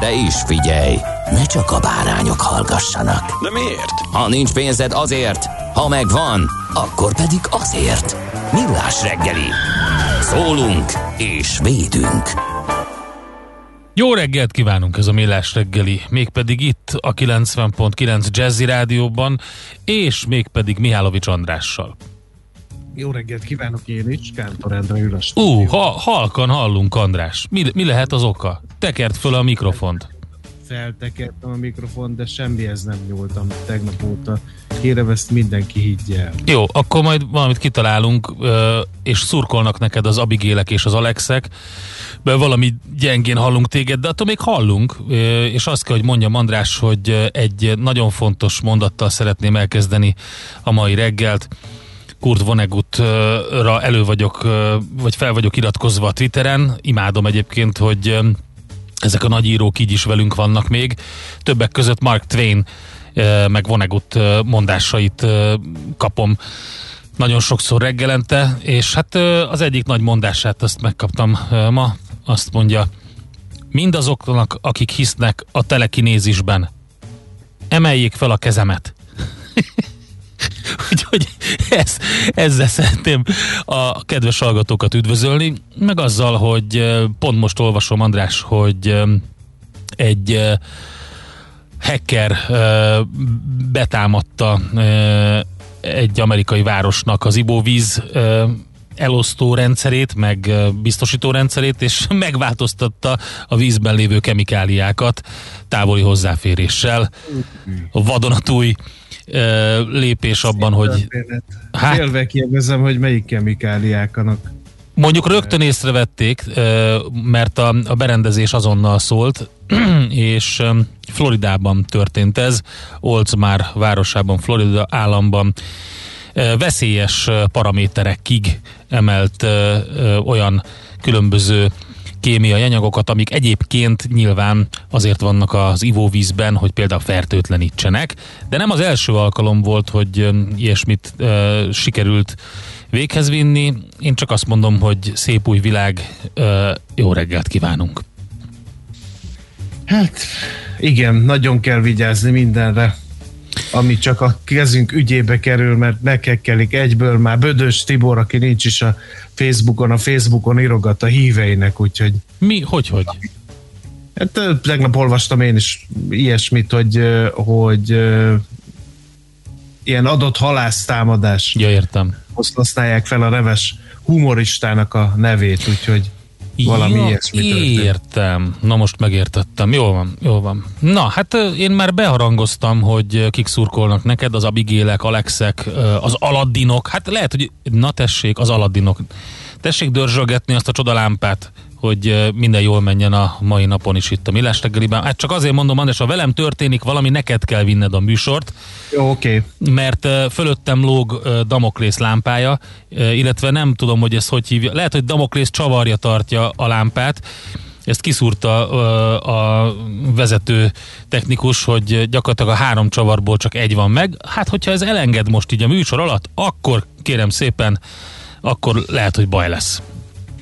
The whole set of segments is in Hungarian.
De is figyelj, ne csak a bárányok hallgassanak. De miért? Ha nincs pénzed azért, ha megvan, akkor pedig azért. Millás reggeli. Szólunk és védünk. Jó reggelt kívánunk ez a Millás reggeli, mégpedig itt a 90.9 Jazzy Rádióban, és mégpedig Mihálovics Andrással. Jó reggelt kívánok én is, Kántor Endre ül a Ú, ha, halkan hallunk András. Mi, mi lehet az oka? Tekert föl a mikrofont. Feltekertem a mikrofon, de semmihez nem nyúltam tegnap óta. Kérem, ezt mindenki higgye el. Jó, akkor majd valamit kitalálunk, és szurkolnak neked az Abigélek és az Alexek, mert valami gyengén hallunk téged, de attól még hallunk, és azt kell, hogy mondjam András, hogy egy nagyon fontos mondattal szeretném elkezdeni a mai reggelt. Kurt Vonegutra elő vagyok, vagy fel vagyok iratkozva a Twitteren, imádom egyébként, hogy ezek a nagy írók így is velünk vannak még. Többek között Mark Twain meg Vonnegut eh, mondásait kapom nagyon sokszor reggelente, és hát az egyik nagy mondását azt megkaptam ma, azt mondja, mindazoknak, akik hisznek a telekinézisben, emeljék fel a kezemet. Úgyhogy ez, ezzel szeretném a kedves hallgatókat üdvözölni, meg azzal, hogy pont most olvasom, András, hogy egy hacker betámadta egy amerikai városnak az ivóvíz elosztó rendszerét, meg biztosító rendszerét, és megváltoztatta a vízben lévő kemikáliákat távoli hozzáféréssel. A vadonatúj lépés abban, hogy Hát-. Félve kérdezem, hogy melyik kemikáliákanak. Mondjuk rögtön észrevették, mert a, a berendezés azonnal szólt, és Floridában történt ez, Oldsmar városában, Florida államban veszélyes paraméterekig emelt olyan különböző kémiai anyagokat, amik egyébként nyilván azért vannak az ivóvízben, hogy például fertőtlenítsenek, de nem az első alkalom volt, hogy ilyesmit ö, sikerült véghez vinni. Én csak azt mondom, hogy szép új világ, ö, jó reggelt kívánunk. Hát igen, nagyon kell vigyázni mindenre, ami csak a kezünk ügyébe kerül, mert nekekkelik egyből már Bödös Tibor, aki nincs is a Facebookon, a Facebookon írogat a híveinek, úgyhogy Mi, hogy, hogy? Hát tegnap olvastam én is ilyesmit, hogy, hogy ilyen adott halásztámadás Ja, értem. használják fel a neves humoristának a nevét, úgyhogy valami ja, ilyesmi történt. Értem. Na most megértettem. Jól van, jól van. Na, hát én már beharangoztam, hogy kik szurkolnak neked, az Abigélek, Alexek, az Aladdinok. Hát lehet, hogy na tessék, az Aladdinok. Tessék dörzsölgetni azt a csodalámpát, hogy minden jól menjen a mai napon is itt a Millás reggeliben. Hát csak azért mondom, András, ha velem történik valami, neked kell vinned a műsort, Jó, oké. mert ö, fölöttem lóg Damoklész lámpája, illetve nem tudom, hogy ez hogy hívja. Lehet, hogy Damoklész csavarja tartja a lámpát, ezt kiszúrta a vezető technikus, hogy gyakorlatilag a három csavarból csak egy van meg. Hát, hogyha ez elenged most így a műsor alatt, akkor kérem szépen, akkor lehet, hogy baj lesz.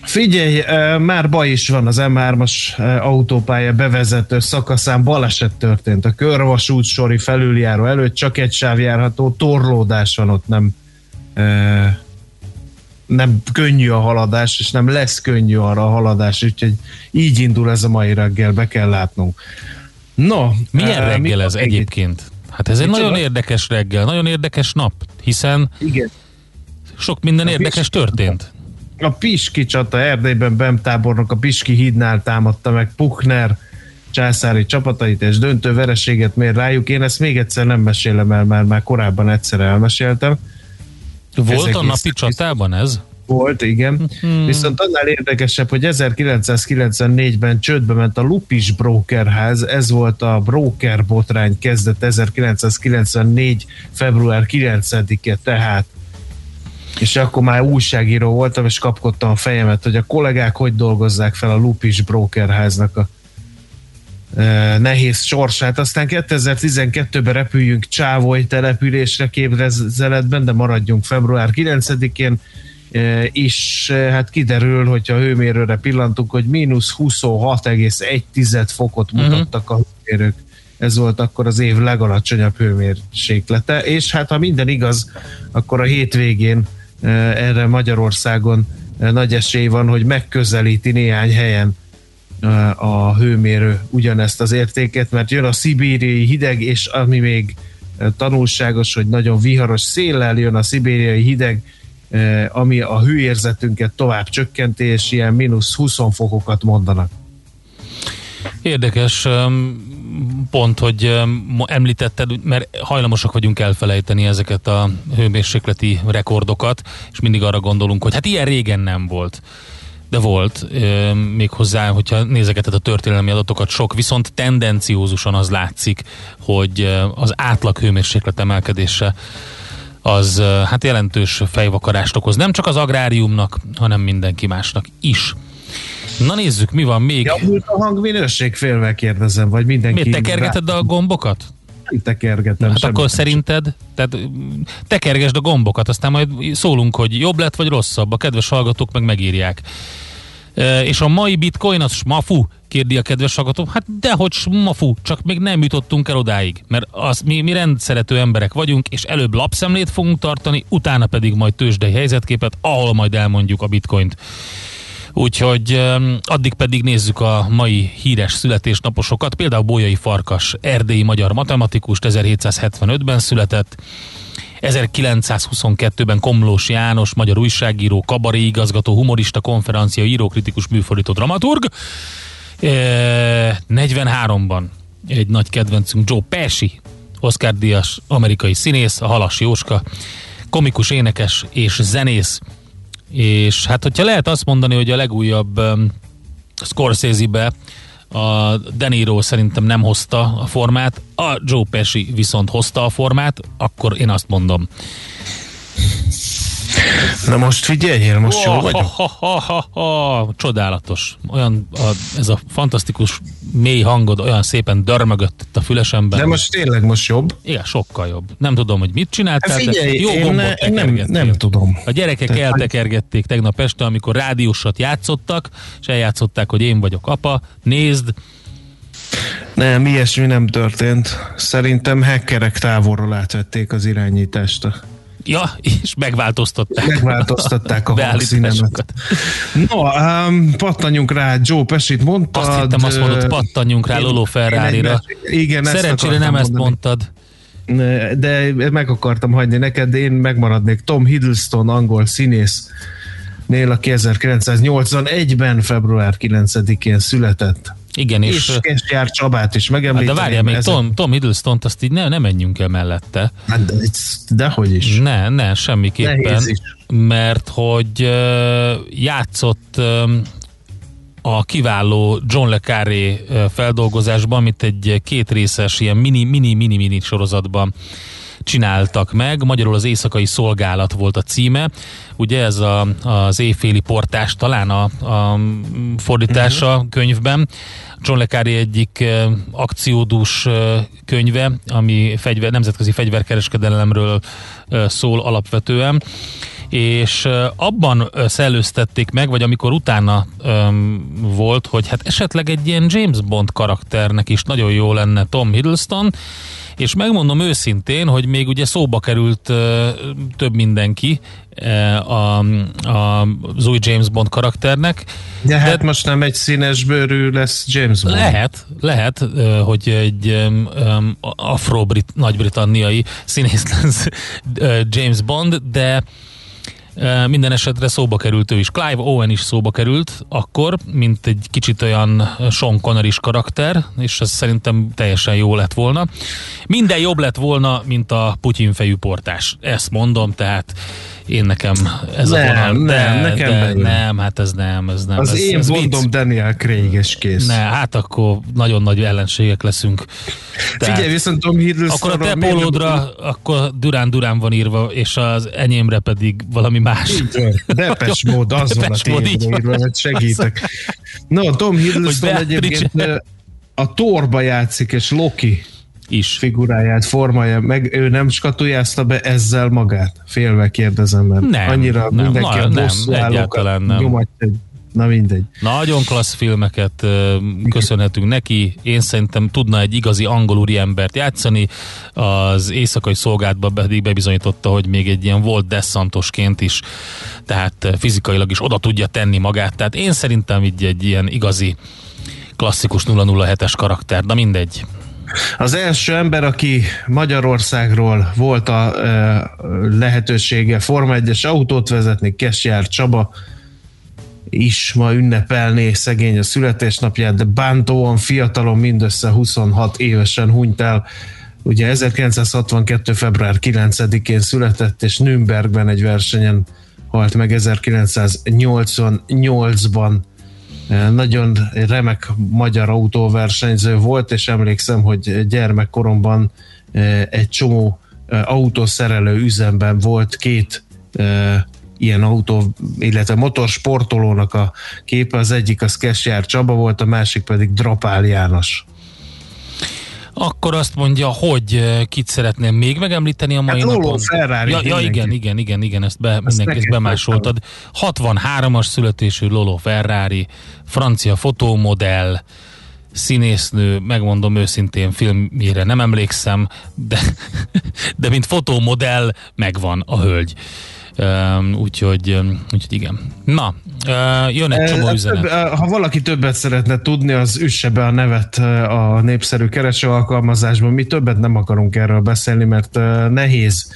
Figyelj, már baj is van az M3-as ö, autópálya bevezető szakaszán baleset történt. A körvasút sori felüljáró előtt csak egy sáv járható, torlódás van ott, nem nem könnyű a haladás, és nem lesz könnyű arra a haladás, úgyhogy így indul ez a mai reggel, be kell látnunk. No, Milyen reggel mi- ez egyébként? Hát ez egy Micsoda? nagyon érdekes reggel, nagyon érdekes nap, hiszen Igen. sok minden A érdekes történt. A Piski csata Erdélyben Bem tábornok a Piski hídnál támadta meg Puchner császári csapatait, és döntő vereséget mér rájuk. Én ezt még egyszer nem mesélem el, mert már korábban egyszer elmeséltem. Volt Ezek a napi csatában ez? Volt, igen. Hmm. Viszont annál érdekesebb, hogy 1994-ben csődbe ment a Lupis Brokerház, ez volt a broker botrány kezdet 1994. február 9-e, tehát és akkor már újságíró voltam, és kapkodtam a fejemet, hogy a kollégák hogy dolgozzák fel a Lupis Brokerháznak a e, nehéz sorsát. Aztán 2012-ben repüljünk Csávoly településre képzeletben, de maradjunk február 9-én, e, és e, hát kiderül, hogyha a hőmérőre pillantunk, hogy mínusz 26,1 fokot mutattak a hőmérők. Ez volt akkor az év legalacsonyabb hőmérséklete, és hát ha minden igaz, akkor a hétvégén erre Magyarországon e, nagy esély van, hogy megközelíti néhány helyen e, a hőmérő ugyanezt az értéket, mert jön a szibériai hideg, és ami még tanulságos, hogy nagyon viharos széllel jön a szibériai hideg, ami a hőérzetünket tovább csökkenti, és ilyen mínusz 20 fokokat mondanak. Érdekes pont, hogy említetted, mert hajlamosak vagyunk elfelejteni ezeket a hőmérsékleti rekordokat, és mindig arra gondolunk, hogy hát ilyen régen nem volt. De volt, öm, méghozzá, hogyha nézegeted a történelmi adatokat, sok, viszont tendenciózusan az látszik, hogy az átlag hőmérséklet emelkedése az hát jelentős fejvakarást okoz. Nem csak az agráriumnak, hanem mindenki másnak is. Na nézzük, mi van még. Javult a hangminőség félve kérdezem, vagy mindenki... Miért tekergeted a gombokat? Nem tekergetem. Hát akkor szerinted, tehát mm, tekergesd a gombokat, aztán majd szólunk, hogy jobb lett vagy rosszabb, a kedves hallgatók meg megírják. E, és a mai bitcoin az smafu? kérdi a kedves hallgató. Hát dehogy smafu, csak még nem jutottunk el odáig, mert az, mi, mi rendszerető emberek vagyunk, és előbb lapszemlét fogunk tartani, utána pedig majd tőzsdei helyzetképet, ahol majd elmondjuk a bitcoint. Úgyhogy addig pedig nézzük a mai híres születésnaposokat. Például Bolyai Farkas, erdélyi magyar matematikus, 1775-ben született, 1922-ben Komlós János, magyar újságíró, kabaré igazgató, humorista, konferencia, író, kritikus, műfordító, dramaturg. E, 43-ban egy nagy kedvencünk Joe Pesci, Oscar Díjas, amerikai színész, a Halas Jóska, komikus, énekes és zenész. És hát, hogyha lehet azt mondani, hogy a legújabb um, Scorsese-be a De Niro szerintem nem hozta a formát, a Joe Pesci viszont hozta a formát, akkor én azt mondom. Na most figyeljél, most jól ha, vagyok. ha, ha, ha, ha, csodálatos. Olyan, a, ez a fantasztikus mély hangod olyan szépen dörmögött itt a fülesemben. De most tényleg most jobb. Igen, sokkal jobb. Nem tudom, hogy mit csináltál, Hát figyelj, de jó én, ne, nem, nem tudom. A gyerekek hogy- eltekergették tegnap este, amikor rádiósat játszottak, és eljátszották, hogy én vagyok apa, nézd, Nem, ilyesmi nem történt. Szerintem hackerek távolról átvették az irányítást. Ja, és megváltoztatták. Megváltoztatták a hangszínemet. No, um, pattanjunk rá, Joe Pesit mondtad. Azt hittem, azt mondod, pattanjunk rá Lolo Ferrari-ra. Igen, Szerencsére nem ezt mondani. mondtad. De meg akartam hagyni neked, de én megmaradnék. Tom Hiddleston, angol színész, Nél, aki 1981-ben február 9-én született. Igen, és, És, Kesjár Csabát is megemlíteném. de várjál még, Tom, Tom Hiddleston-t azt így ne, ne menjünk el mellette. Hát, de, dehogy is. Ne, ne, semmiképpen. Mert hogy játszott a kiváló John Le Carré feldolgozásban, amit egy kétrészes ilyen mini-mini-mini-mini sorozatban csináltak meg. Magyarul az éjszakai szolgálat volt a címe. Ugye ez a, az éjféli portás talán a, a fordítása uh-huh. könyvben. John Le Carré egyik akciódús könyve, ami fegyver, nemzetközi fegyverkereskedelemről szól alapvetően és abban szellőztették meg, vagy amikor utána um, volt, hogy hát esetleg egy ilyen James Bond karakternek is nagyon jó lenne Tom Hiddleston, És megmondom őszintén, hogy még ugye szóba került több mindenki a, a, az új James Bond karakternek. De hát de most nem egy színes bőrű lesz James Bond. Lehet, lehet, hogy egy afro-brit, nagy-britanniai színész lesz James Bond, de minden esetre szóba került ő is. Clive Owen is szóba került akkor, mint egy kicsit olyan Sean connery karakter, és ez szerintem teljesen jó lett volna. Minden jobb lett volna, mint a Putyin fejű portás. Ezt mondom, tehát én nekem ez nem, a vonal. Nem, de, nekem de, nem, hát ez nem, ez nem. Az ez, én ez mondom vicc. Daniel Craig és kész. Ne, hát akkor nagyon nagy ellenségek leszünk. Tehát, Figyelj, viszont Tom Hiddleston... Akkor a te pólódra, akkor Durán Durán van írva, és az enyémre pedig valami más. Depes mód, az Depes van a tévre írva, hogy segítek. No, Tom Hiddleston egyébként a Torba játszik, és Loki is. figuráját formája, meg ő nem skatujázta be ezzel magát? Félve kérdezem, mert nem, annyira nem, mindenki na, a nem, egyáltalán nem. Nyomatja. Na mindegy. Nagyon klassz filmeket köszönhetünk neki. Én szerintem tudna egy igazi angol úri embert játszani. Az éjszakai szolgálatban pedig bebizonyította, hogy még egy ilyen volt desszantosként is, tehát fizikailag is oda tudja tenni magát. Tehát én szerintem így egy ilyen igazi klasszikus 007-es karakter, de mindegy. Az első ember, aki Magyarországról volt a lehetősége Forma 1-es autót vezetni, Kesjár Csaba, is ma ünnepelné szegény a születésnapját, de bántóan fiatalon mindössze 26 évesen hunyt el. Ugye 1962. február 9-én született, és Nürnbergben egy versenyen halt meg 1988-ban. Nagyon remek magyar autóversenyző volt, és emlékszem, hogy gyermekkoromban egy csomó autószerelő üzemben volt két ilyen autó, illetve motorsportolónak a képe, az egyik az Kesjár Csaba volt, a másik pedig Drapál János. Akkor azt mondja, hogy kit szeretném még megemlíteni a mai hát napon? Ferrari. Ja, ja igen, igen, igen, igen, ezt, be, mindenki ezt bemásoltad. 63-as születésű Lolo Ferrari, francia fotómodell, színésznő, megmondom őszintén, filmjére nem emlékszem, de, de mint fotómodell megvan a hölgy. Úgyhogy, úgyhogy igen. Na, jön egy csomó üzenet. Ha valaki többet szeretne tudni, az üsse be a nevet a népszerű kereső alkalmazásban. Mi többet nem akarunk erről beszélni, mert nehéz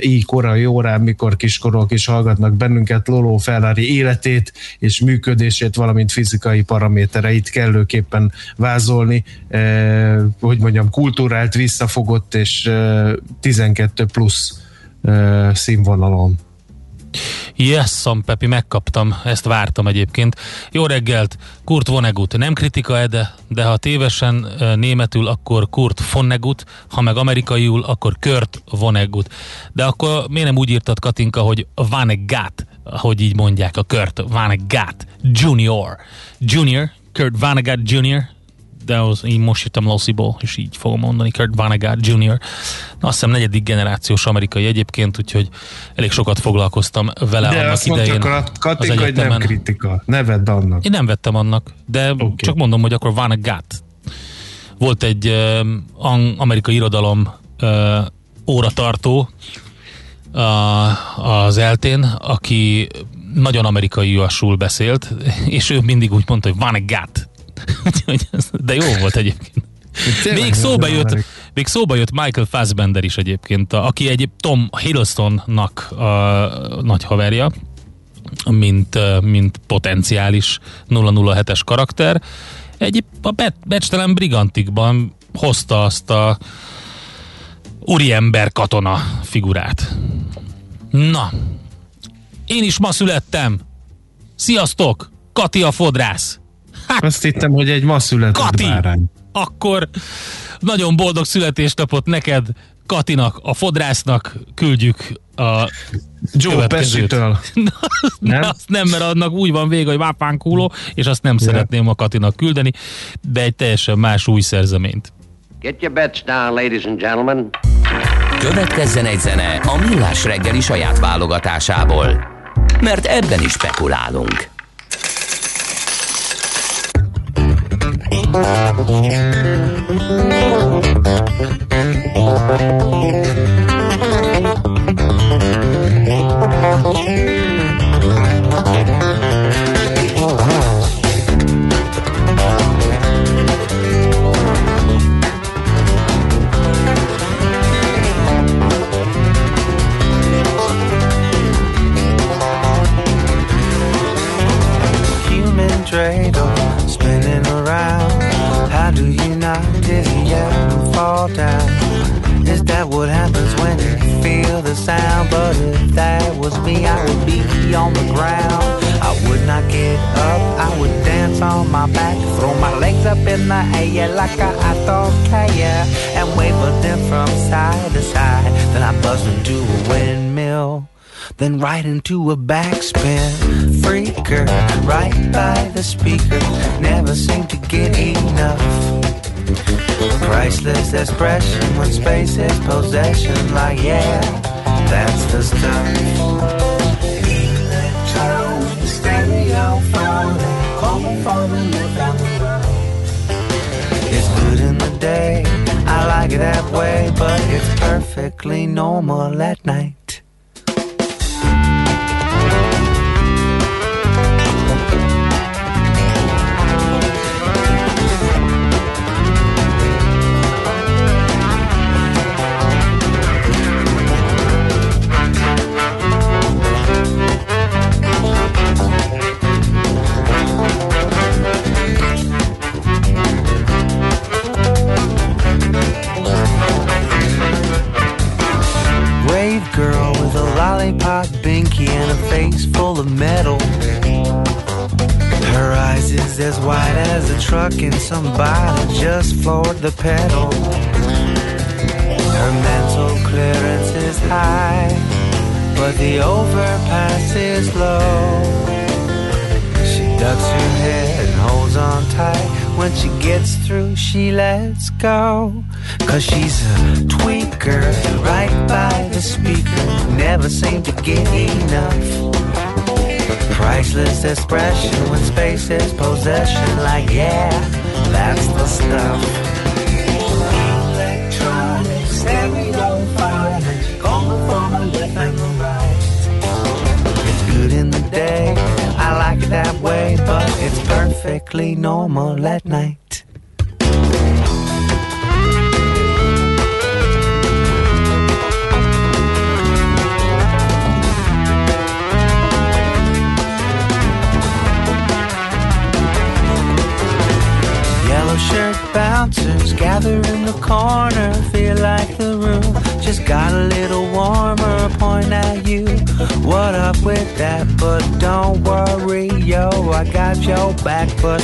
így korai órán, mikor kiskorok is hallgatnak bennünket, Lolo Ferrari életét és működését, valamint fizikai paramétereit kellőképpen vázolni, eh, hogy mondjam, kultúrált, visszafogott és eh, 12 plusz eh, színvonalon. Yes, Pepi, megkaptam, ezt vártam egyébként. Jó reggelt, Kurt Vonnegut. Nem kritika de, de ha tévesen németül, akkor Kurt Vonnegut, ha meg amerikaiul, akkor Kurt Vonnegut. De akkor miért nem úgy írtad Katinka, hogy Vanegat, hogy így mondják a Kurt Vanegat Junior. Junior, Kurt Vanegat Junior, de az, én most jöttem Lossiból, és így fogom mondani, Kurt Vonnegut Jr. Na, azt hiszem negyedik generációs amerikai egyébként, úgyhogy elég sokat foglalkoztam vele de annak azt idején. De azt Katika, hogy nem kritika. Ne vedd annak. Én nem vettem annak, de okay. csak mondom, hogy akkor Vonnegut. Volt egy uh, amerikai irodalom uh, óratartó uh, az eltén, aki nagyon amerikai beszélt, és ő mindig úgy mondta, hogy Vonnegut de jó volt egyébként. Még szóba, jött, még szóba jött Michael Fassbender is egyébként, aki egy Tom Hiddlestonnak a nagy haverja, mint, mint potenciális 007-es karakter. Egy a be, becstelen brigantikban hozta azt a úriember katona figurát. Na, én is ma születtem. Sziasztok! Kati a fodrász! Azt hittem, hogy egy ma született Kati, bárány. akkor nagyon boldog születésnapot neked, Katinak, a fodrásznak küldjük a Joe Pesci-től. nem? Azt nem, mert annak úgy van vége, hogy vápán kúló, és azt nem yeah. szeretném a Katinak küldeni, de egy teljesen más új szerzeményt. Get your bets down, ladies and gentlemen. Következzen egy zene a Millás reggeli saját válogatásából, mert ebben is spekulálunk. train fall down? Is that what happens when you feel the sound? But if that was me, I would be on the ground. I would not get up, I would dance on my back, throw my legs up in the air like I, I don't care, and wave them from side to side. Then I bust into a windmill then right into a backspin. Freaker, right by the speaker, never seem to get enough. Priceless expression when space is possession, like yeah, that's the stuff. Electron, stereo phone, calling for the road. It's good in the day, I like it that way, but it's perfectly normal at night. And a face full of metal. Her eyes is as wide as a truck and somebody just floored the pedal. Her mental clearance is high, but the overpass is low. She ducks her head and holds on tight. When she gets through, she lets go. Cause she's a tweaker, right by the speaker. Never seem to get enough. Priceless expression when space is possession. Like, yeah, that's the stuff. Perfectly normal at night. Yellow shirt bouncers gather in the corner, feel like the room just got a little warmer. Point at you, what up with that? But don't worry, yo, I got your back. But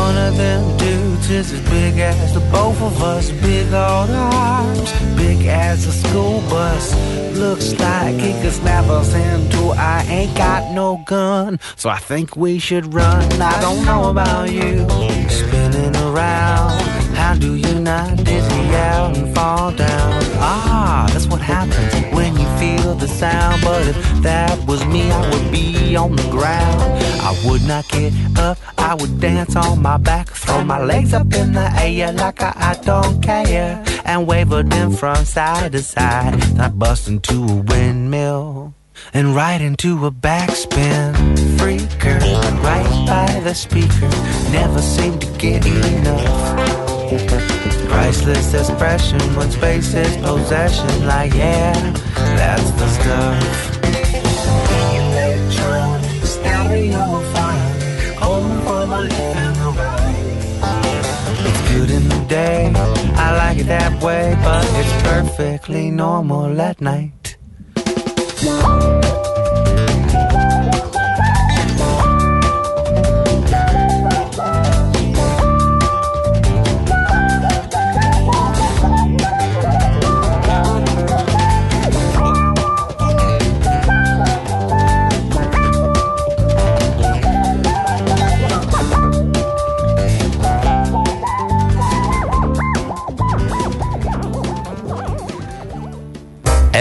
one of them dudes is as big as the both of us, big old arms, big as a school bus. Looks like he could snap us into. I ain't got no gun, so I think we should run. I don't know about you, spinning around. How do you not dizzy out and fall down? Ah, that's what happens when you feel the sound. But if that was me, I would be on the ground. I would not get up, I would dance on my back, throw my legs up in the air like I, I don't care, and wave them from side to side. I bust into a windmill and right into a backspin. Freaker, right by the speaker, never seem to get enough. Priceless expression when space is possession, like yeah, that's the stuff. Electronic stereo fine, home for and the right. It's good in the day, I like it that way, but it's perfectly normal at night.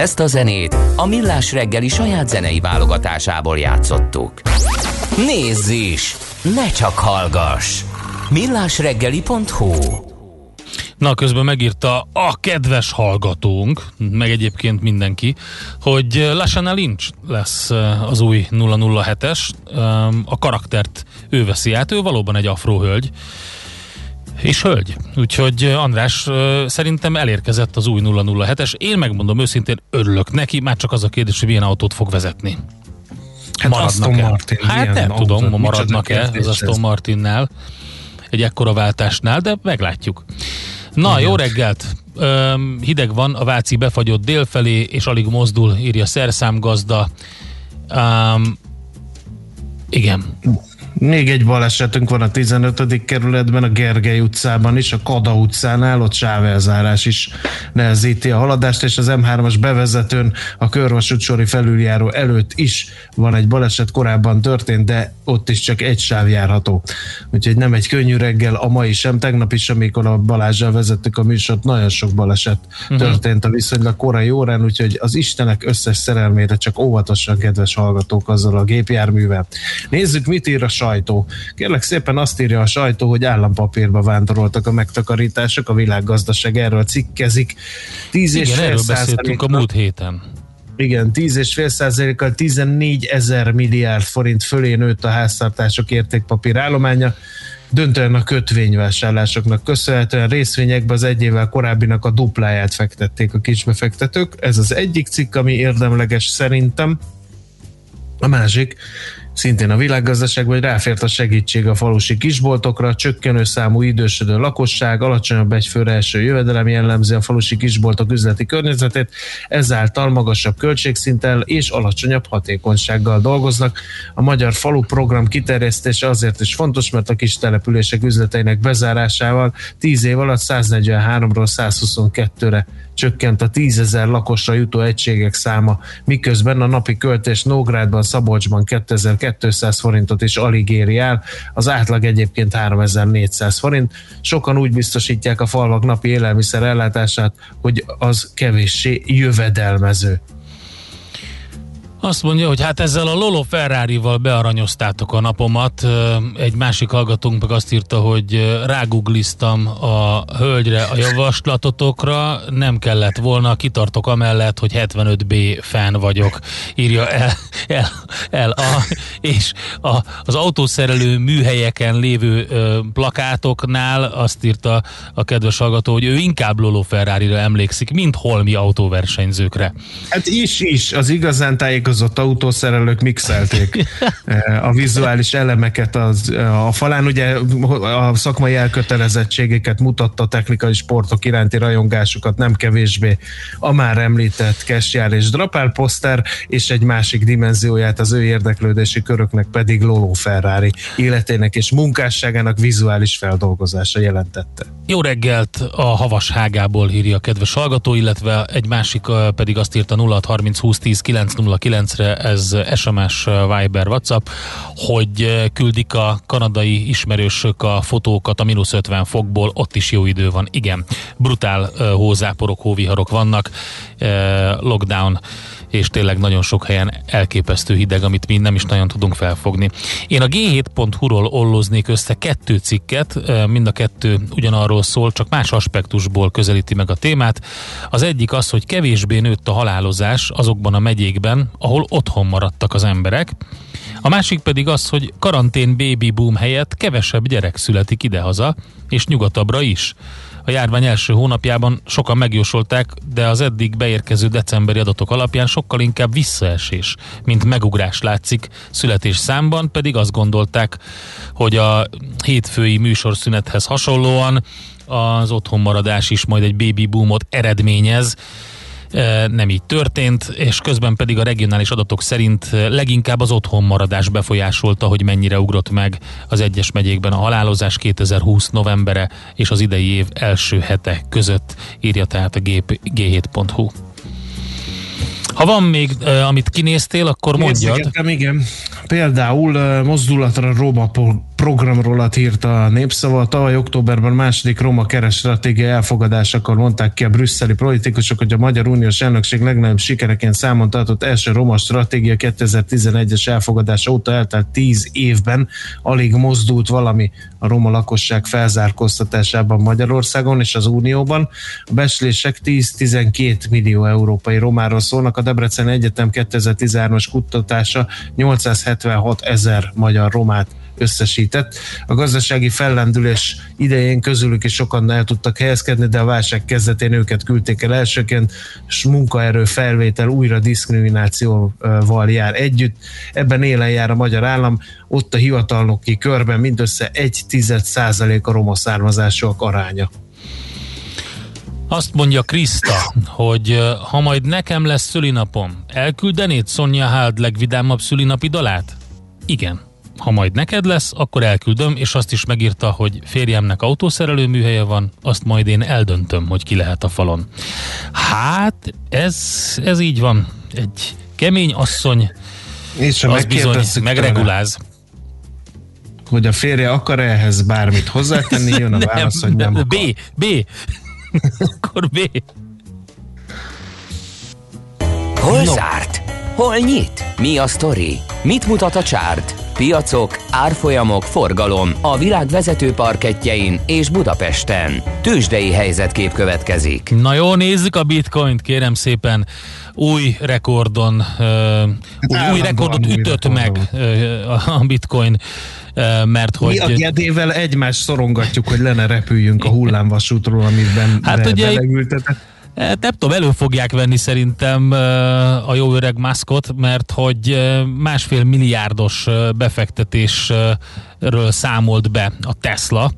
Ezt a zenét a Millás reggeli saját zenei válogatásából játszottuk. Nézz is! Ne csak hallgass! millásreggeli.hu Na, közben megírta a kedves hallgatónk, meg egyébként mindenki, hogy Lashana Lynch lesz az új 007-es. A karaktert ő veszi át, ő valóban egy afróhölgy. És hölgy. Úgyhogy András szerintem elérkezett az új 007-es. Én megmondom őszintén, örülök neki, már csak az a kérdés, hogy milyen autót fog vezetni. Hát Aston Martin. Hát nem tudom, ma maradnak-e az Aston Martinnál egy ekkora váltásnál, de meglátjuk. Na, Igen. jó reggelt! Öm, hideg van, a Váci befagyott délfelé, és alig mozdul, írja szerszámgazda. Um, igen. Még egy balesetünk van a 15. kerületben, a Gergely utcában is, a Kada utcánál, ott sávelzárás is nehezíti a haladást, és az M3-as bevezetőn a körvasútsori felüljáró előtt is van egy baleset, korábban történt, de ott is csak egy sáv járható. Úgyhogy nem egy könnyű reggel, a mai sem, tegnap is, amikor a Balázsral vezettük a műsort, nagyon sok baleset uh-huh. történt a viszonylag korai órán, úgyhogy az Istenek összes szerelmére csak óvatosan, kedves hallgatók, azzal a gépjárművel. Nézzük, mit ír a sajtó. Kérlek szépen azt írja a sajtó, hogy állampapírba vándoroltak a megtakarítások, a világgazdaság erről cikkezik. 10 és Igen, erről beszéltünk a múlt héten. Igen, 10,5 százalékkal 14 ezer milliárd forint fölé nőtt a háztartások értékpapír állománya döntően a kötvényvásárlásoknak köszönhetően részvényekbe az egy évvel korábbinak a dupláját fektették a kisbefektetők. Ez az egyik cikk, ami érdemleges szerintem. A másik, Szintén a világgazdaságban hogy ráfért a segítség a falusi kisboltokra, csökkenő számú idősödő lakosság, alacsonyabb egyfőre első jövedelem jellemzi a falusi kisboltok üzleti környezetét, ezáltal magasabb költségszinttel és alacsonyabb hatékonysággal dolgoznak. A Magyar Falu program kiterjesztése azért is fontos, mert a kis települések üzleteinek bezárásával 10 év alatt 143-ról 122-re csökkent a tízezer lakosra jutó egységek száma, miközben a napi költés Nógrádban, Szabolcsban 2200 forintot is alig éri el, az átlag egyébként 3400 forint. Sokan úgy biztosítják a falvak napi élelmiszer ellátását, hogy az kevéssé jövedelmező. Azt mondja, hogy hát ezzel a Lolo Ferrari-val bearanyoztátok a napomat. Egy másik hallgatónk meg azt írta, hogy rágugliztam a hölgyre a javaslatotokra, nem kellett volna, kitartok amellett, hogy 75B fan vagyok, írja el, el, el a, és a, az autószerelő műhelyeken lévő ö, plakátoknál azt írta a kedves hallgató, hogy ő inkább Lolo Ferrari-ra emlékszik, mint holmi autóversenyzőkre. Hát is, is, az igazán tájék tájékozott autószerelők mixelték eh, a vizuális elemeket az, eh, a falán. Ugye a szakmai elkötelezettségeket mutatta a technikai sportok iránti rajongásukat nem kevésbé a már említett Kesjár és Drapár poszter, és egy másik dimenzióját az ő érdeklődési köröknek pedig Lolo Ferrari életének és munkásságának vizuális feldolgozása jelentette. Jó reggelt a havas hágából írja a kedves hallgató, illetve egy másik eh, pedig azt írta 0630 20 10 909 9-re ez SMS, Viber, WhatsApp, hogy küldik a kanadai ismerősök a fotókat a mínusz 50 fokból, ott is jó idő van. Igen, brutál hózáporok, hóviharok vannak, lockdown és tényleg nagyon sok helyen elképesztő hideg, amit mi nem is nagyon tudunk felfogni. Én a G7.hu-ról olloznék össze kettő cikket, mind a kettő ugyanarról szól, csak más aspektusból közelíti meg a témát. Az egyik az, hogy kevésbé nőtt a halálozás azokban a megyékben, ahol otthon maradtak az emberek. A másik pedig az, hogy karantén baby boom helyett kevesebb gyerek születik idehaza, és nyugatabbra is. A járvány első hónapjában sokan megjósolták, de az eddig beérkező decemberi adatok alapján sokkal inkább visszaesés, mint megugrás látszik. Születés számban, pedig azt gondolták, hogy a hétfői műsorszünethez hasonlóan az otthonmaradás is majd egy baby boomot eredményez, nem így történt, és közben pedig a regionális adatok szerint leginkább az otthonmaradás befolyásolta, hogy mennyire ugrott meg az egyes megyékben a halálozás 2020 novembere és az idei év első hete között, írja tehát a g7.hu. Ha van még, amit kinéztél, akkor mondjad. igen. Például mozdulatra Róma programról írt a népszava. Tavaly októberben második Roma keresstratégia elfogadásakor mondták ki a brüsszeli politikusok, hogy a Magyar Uniós elnökség legnagyobb sikereként számon tartott első Roma stratégia 2011-es elfogadása óta eltelt 10 évben alig mozdult valami a roma lakosság felzárkóztatásában Magyarországon és az Unióban. A beslések 10-12 millió európai romáról szólnak. A Debrecen Egyetem 2013-as kutatása 876 ezer magyar romát összesített. A gazdasági fellendülés idején közülük is sokan el tudtak helyezkedni, de a válság kezdetén őket küldték el elsőként, és munkaerő felvétel újra diszkriminációval jár együtt. Ebben élen jár a magyar állam, ott a hivatalnoki körben mindössze egy tized százalék a roma származásúak aránya. Azt mondja Kriszta, hogy ha majd nekem lesz szülinapom, elküldenéd Sonja Hald legvidámabb szülinapi dalát? Igen. Ha majd neked lesz, akkor elküldöm, és azt is megírta, hogy férjemnek autószerelő műhelye van, azt majd én eldöntöm, hogy ki lehet a falon. Hát, ez, ez így van. Egy kemény asszony, És az bizony megkérdezzük tőle, megreguláz. hogy a férje akar ehhez bármit hozzátenni, jön a válasz, hogy nem akar. B, B. akkor B. Hol zárt? Hol nyit? Mi a sztori? Mit mutat a csárt? Piacok, árfolyamok, forgalom a világ vezető parketjein és Budapesten. Tősdei helyzetkép következik. Na jó, nézzük a bitcoint, kérem szépen. Új rekordon, uh, új, rekordot ütött rekordon. meg uh, a bitcoin, mert Mi a hogy... gedével egymást szorongatjuk, hogy lenne repüljünk a hullámvasútról, amiben Hát be- ugye-. Hát nem tudom, elő fogják venni szerintem ö, a jó öreg maszkot, mert hogy ö, másfél milliárdos befektetésről számolt be a Tesla,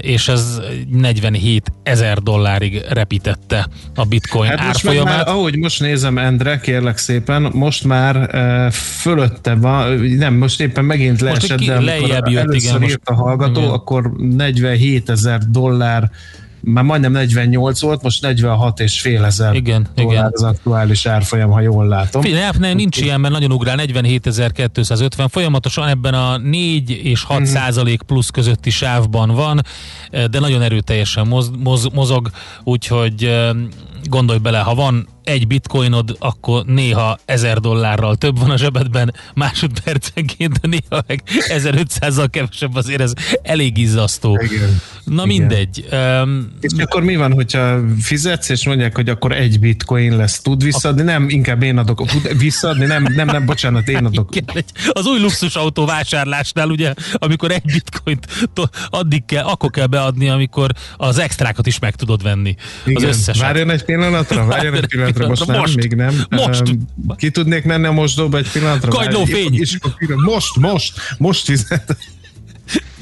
és ez 47 ezer dollárig repítette a bitcoin Hát most árfolyamát. már, ahogy most nézem, Endre, kérlek szépen, most már fölötte van, nem, most éppen megint leesett, ki- de lejjebb jött, először igen, most- írt a hallgató, igen. akkor 47 ezer dollár már majdnem 48 volt, most 46 és fél ezer Igen, dollár igen. az aktuális árfolyam, ha jól látom. Figyelj, nem, nem, nincs ilyen, mert nagyon ugrál, 47.250, folyamatosan ebben a 4 és 6 Mhm. százalék plusz közötti sávban van, de nagyon erőteljesen moz, moz, mozog, úgyhogy gondolj bele, ha van egy bitcoinod, akkor néha 1000 dollárral több van a zsebedben másodpercenként, de néha meg 1500-zal kevesebb, azért ez elég izzasztó. Igen. Na Igen. mindegy. Um, És akkor mi van, hogyha fizetsz, és mondják, hogy akkor egy bitcoin lesz, tud visszaadni? Nem, inkább én adok. Tud visszaadni? Nem, nem, nem, bocsánat, én adok. Igen, az új luxusautó vásárlásnál ugye, amikor egy bitcoint addig kell, akkor kell beadni, amikor az extrákat is meg tudod venni. Az Igen. összeset. Várjon egy pillanatra, várjon egy pillanatra, most nem, Most. még nem. Most. Ki tudnék menni a mosdóba egy pillanatra? Akkor pillanat- most, most, most fizet.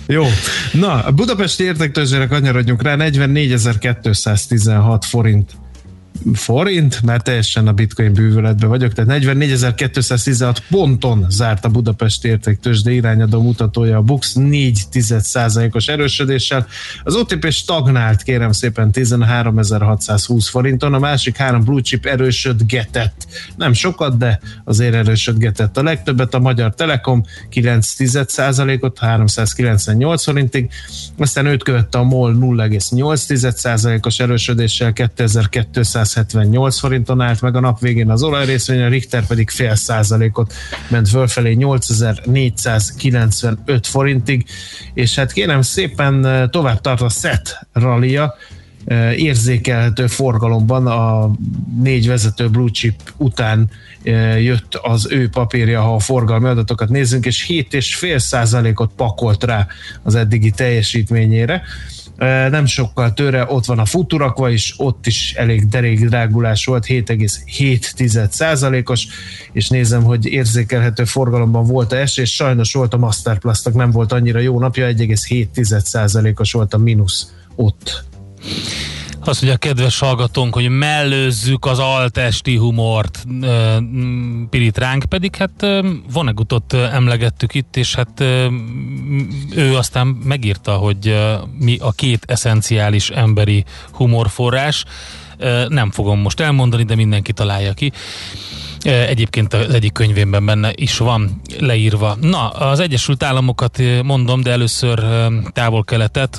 Jó. Na, a budapesti értéktőzsére kanyarodjunk rá, 44.216 forint forint, mert teljesen a bitcoin bűvöletben vagyok, tehát 44.216 ponton zárt a Budapesti értéktős, de irányadó mutatója a Bux 4% os erősödéssel. Az OTP stagnált, kérem szépen 13.620 forinton, a másik három blue chip erősödgetett. Nem sokat, de azért erősödgetett. A legtöbbet a Magyar Telekom 9% ot 398 forintig, aztán őt követte a MOL 0,8%-os erősödéssel 2278 forinton állt meg a nap végén az olajrészvény, a Richter pedig fél százalékot ment fölfelé 8495 forintig, és hát kérem szépen eh, tovább tart a SET rallia, eh, érzékelhető forgalomban a négy vezető blue chip után eh, jött az ő papírja, ha a forgalmi adatokat nézzünk, és 7,5 százalékot pakolt rá az eddigi teljesítményére. Nem sokkal tőre ott van a futurakva is, ott is elég derék drágulás volt, 7,7 százalékos, és nézem, hogy érzékelhető forgalomban volt a esés, sajnos volt a Masterplastnak, nem volt annyira jó napja, 1,7 százalékos volt a mínusz ott. Azt mondja a kedves hallgatónk, hogy mellőzzük az altesti humort Pirit ránk, pedig hát Vonegutot emlegettük itt, és hát ő aztán megírta, hogy mi a két eszenciális emberi humorforrás. Nem fogom most elmondani, de mindenki találja ki. Egyébként az egyik könyvében benne is van leírva. Na, az Egyesült Államokat mondom, de először távol-keletet,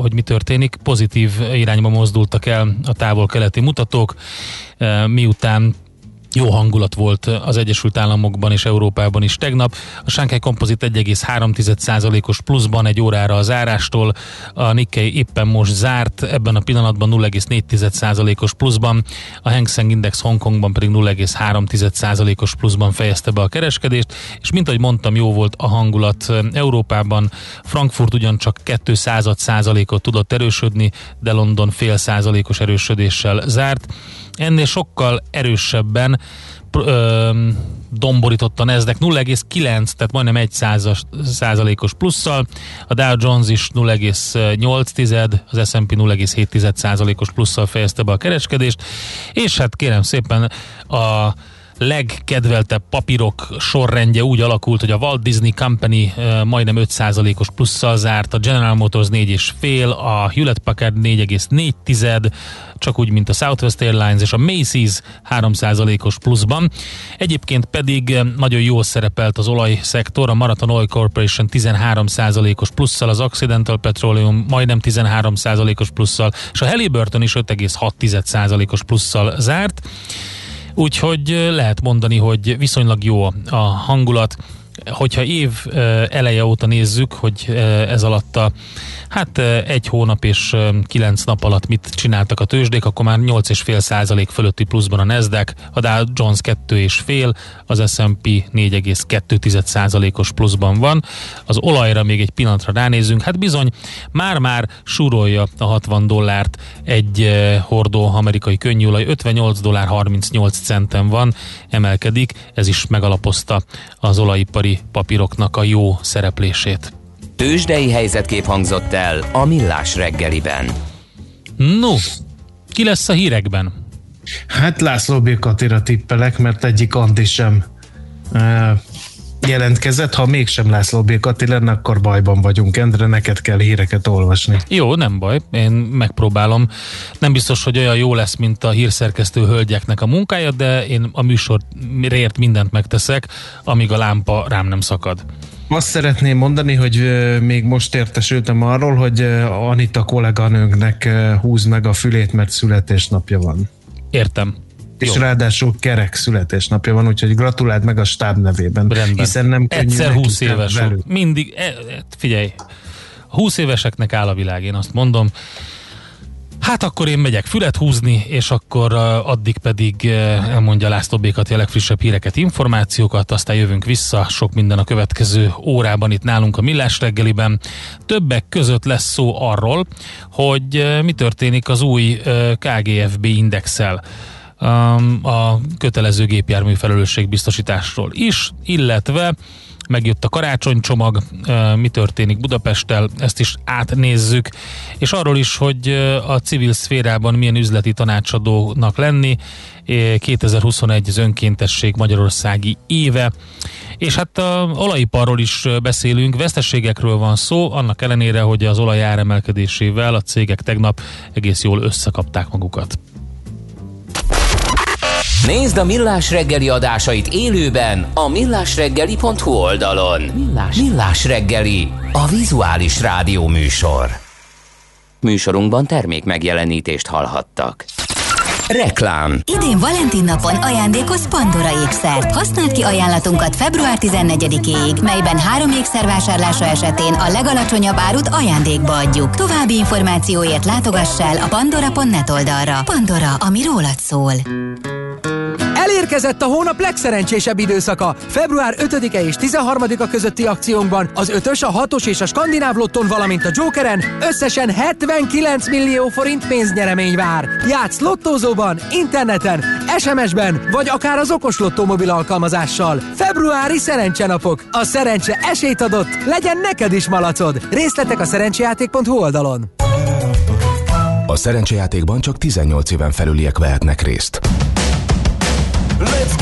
hogy mi történik. Pozitív irányba mozdultak el a távol-keleti mutatók, miután jó hangulat volt az Egyesült Államokban és Európában is tegnap. A Shanghai Composite 1,3%-os pluszban egy órára a zárástól, a Nikkei éppen most zárt, ebben a pillanatban 0,4%-os pluszban, a Hang Seng Index Hongkongban pedig 0,3%-os pluszban fejezte be a kereskedést, és mint ahogy mondtam, jó volt a hangulat Európában, Frankfurt ugyancsak 200 százalékot tudott erősödni, de London fél százalékos erősödéssel zárt. Ennél sokkal erősebben ö, domborított a Nasdaq 0,9, tehát majdnem 1 százalékos plusszal, a Dow Jones is 0,8, az S&P 0,7 százalékos plusszal fejezte be a kereskedést, és hát kérem szépen a legkedveltebb papírok sorrendje úgy alakult, hogy a Walt Disney Company majdnem 5%-os plusszal zárt, a General Motors 4,5, a Hewlett Packard 4,4, csak úgy, mint a Southwest Airlines és a Macy's 3%-os pluszban. Egyébként pedig nagyon jól szerepelt az olajszektor, a Marathon Oil Corporation 13%-os plusszal, az Occidental Petroleum majdnem 13%-os plusszal, és a Halliburton is 5,6%-os plusszal zárt. Úgyhogy lehet mondani, hogy viszonylag jó a hangulat. Hogyha év eleje óta nézzük, hogy ez alatt a hát egy hónap és kilenc nap alatt mit csináltak a tőzsdék, akkor már 8,5 százalék fölötti pluszban a Nasdaq, a Dow Jones 2,5, az S&P 4,2 százalékos pluszban van. Az olajra még egy pillanatra ránézzünk, hát bizony már-már súrolja a 60 dollárt egy hordó amerikai könnyűolaj, 58 dollár 38 centen van, emelkedik, ez is megalapozta az olajipari papíroknak a jó szereplését. Tőzsdei helyzetkép hangzott el a Millás reggeliben. No, ki lesz a hírekben? Hát László B. Katira tippelek, mert egyik Andi sem e, jelentkezett. Ha mégsem László B. Kati lenne, akkor bajban vagyunk. Endre, neked kell híreket olvasni. Jó, nem baj, én megpróbálom. Nem biztos, hogy olyan jó lesz, mint a hírszerkesztő hölgyeknek a munkája, de én a műsorért mindent megteszek, amíg a lámpa rám nem szakad. Azt szeretném mondani, hogy még most értesültem arról, hogy Anita kolléganőnknek húz meg a fülét, mert születésnapja van. Értem. És Jó. ráadásul kerek születésnapja van, úgyhogy gratuláld meg a stáb nevében. Rendben. Hiszen nem könnyű Egyszer 20 éves. Velük. Mindig, e, e, figyelj, 20 éveseknek áll a világ, én azt mondom. Hát akkor én megyek fület húzni, és akkor addig pedig elmondja László Békat a legfrissebb híreket, információkat, aztán jövünk vissza, sok minden a következő órában itt nálunk a Millás reggeliben. Többek között lesz szó arról, hogy mi történik az új KGFB indexel a kötelező gépjármű felelősségbiztosításról is, illetve megjött a karácsonycsomag, mi történik Budapesttel, ezt is átnézzük, és arról is, hogy a civil szférában milyen üzleti tanácsadónak lenni, 2021 az önkéntesség Magyarországi éve, és hát a olajiparról is beszélünk, veszteségekről van szó, annak ellenére, hogy az olaj áremelkedésével a cégek tegnap egész jól összekapták magukat. Nézd a Millás reggeli adásait élőben a millásreggeli.hu oldalon. Millás, Millás reggeli, a vizuális rádió műsor. Műsorunkban termék megjelenítést hallhattak. Reklám. Idén Valentin napon ajándékoz Pandora ékszert. Használd ki ajánlatunkat február 14-ig, melyben három ékszer vásárlása esetén a legalacsonyabb árut ajándékba adjuk. További információért látogass el a pandora.net oldalra. Pandora, ami rólad szól. Elérkezett a hónap legszerencsésebb időszaka. Február 5-e és 13-a közötti akciónkban az 5-ös, a 6-os és a skandináv lotton, valamint a Jokeren összesen 79 millió forint pénznyeremény vár. Játsz lottózóban, interneten, SMS-ben, vagy akár az okos lottó mobil alkalmazással. Februári szerencsenapok. A szerencse esélyt adott, legyen neked is malacod. Részletek a szerencsejáték.hu oldalon. A szerencsejátékban csak 18 éven felüliek vehetnek részt. Let's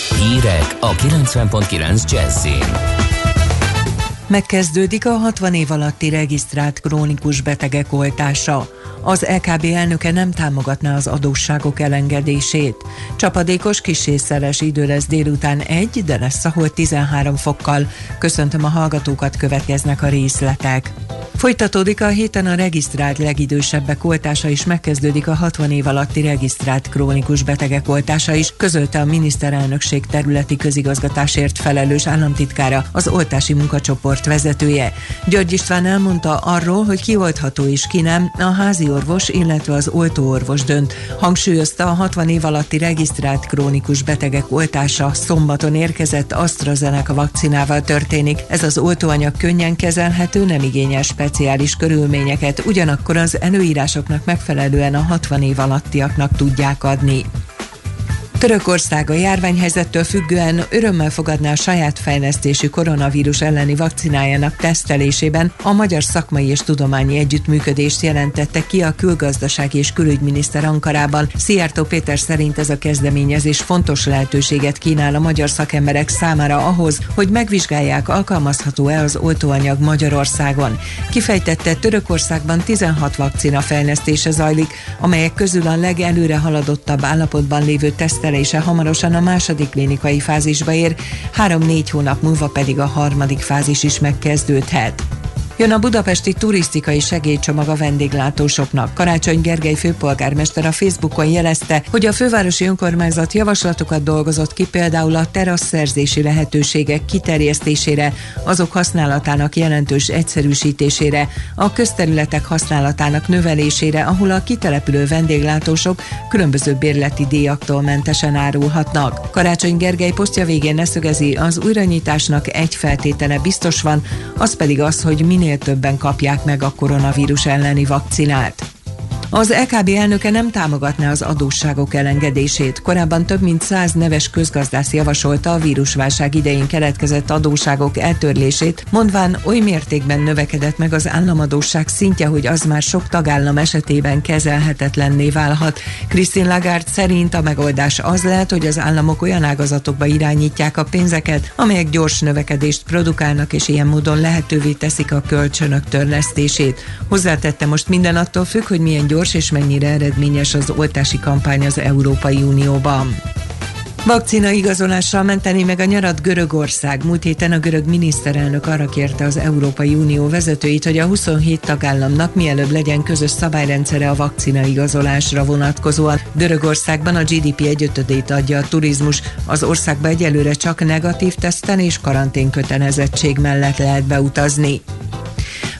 Hírek a 90.9 Jazzin. Megkezdődik a 60 év alatti regisztrált krónikus betegek oltása. Az LKB elnöke nem támogatná az adósságok elengedését. Csapadékos kisészeres idő lesz délután egy, de lesz ahol 13 fokkal. Köszöntöm a hallgatókat, következnek a részletek. Folytatódik a héten a regisztrált legidősebbek oltása is, megkezdődik a 60 év alatti regisztrált krónikus betegek oltása is, közölte a miniszterelnökség területi közigazgatásért felelős államtitkára, az oltási munkacsoport vezetője. György István elmondta arról, hogy ki oltható és ki nem, a házi orvos, illetve az oltóorvos dönt. Hangsúlyozta a 60 év alatti regisztrált krónikus betegek oltása szombaton érkezett AstraZeneca vakcinával történik. Ez az oltóanyag könnyen kezelhető, nem igényes speciális körülményeket, ugyanakkor az előírásoknak megfelelően a 60 év alattiaknak tudják adni. Törökország a járványhelyzettől függően örömmel fogadná a saját fejlesztésű koronavírus elleni vakcinájának tesztelésében a Magyar Szakmai és Tudományi Együttműködést jelentette ki a külgazdasági és külügyminiszter Ankarában. Szijjártó Péter szerint ez a kezdeményezés fontos lehetőséget kínál a magyar szakemberek számára ahhoz, hogy megvizsgálják, alkalmazható-e az oltóanyag Magyarországon. Kifejtette, Törökországban 16 vakcina fejlesztése zajlik, amelyek közül a legelőre haladottabb állapotban lévő tesztel kezelése hamarosan a második klinikai fázisba ér, három-négy hónap múlva pedig a harmadik fázis is megkezdődhet. Jön a budapesti turisztikai segélycsomag a vendéglátósoknak. Karácsony Gergely főpolgármester a Facebookon jelezte, hogy a fővárosi önkormányzat javaslatokat dolgozott ki például a terasszerzési lehetőségek kiterjesztésére, azok használatának jelentős egyszerűsítésére, a közterületek használatának növelésére, ahol a kitelepülő vendéglátósok különböző bérleti díjaktól mentesen árulhatnak. Karácsony Gergely posztja végén leszögezi, az újranyitásnak egy feltétele biztos van, az pedig az, hogy minél minél többen kapják meg a koronavírus elleni vakcinát. Az LKB elnöke nem támogatná az adósságok elengedését. Korábban több mint száz neves közgazdász javasolta a vírusválság idején keletkezett adósságok eltörlését, mondván oly mértékben növekedett meg az államadóság szintje, hogy az már sok tagállam esetében kezelhetetlenné válhat. Christine Lagarde szerint a megoldás az lehet, hogy az államok olyan ágazatokba irányítják a pénzeket, amelyek gyors növekedést produkálnak, és ilyen módon lehetővé teszik a kölcsönök törlesztését. Hozzátette most minden attól függ, hogy milyen gyors gyors és mennyire eredményes az oltási kampány az Európai Unióban. Vakcina igazolással menteni meg a nyarat Görögország. Múlt héten a görög miniszterelnök arra kérte az Európai Unió vezetőit, hogy a 27 tagállamnak mielőbb legyen közös szabályrendszere a vakcina igazolásra vonatkozóan. Görögországban a GDP egyötödét adja a turizmus. Az országba egyelőre csak negatív teszten és karanténkötelezettség mellett lehet beutazni.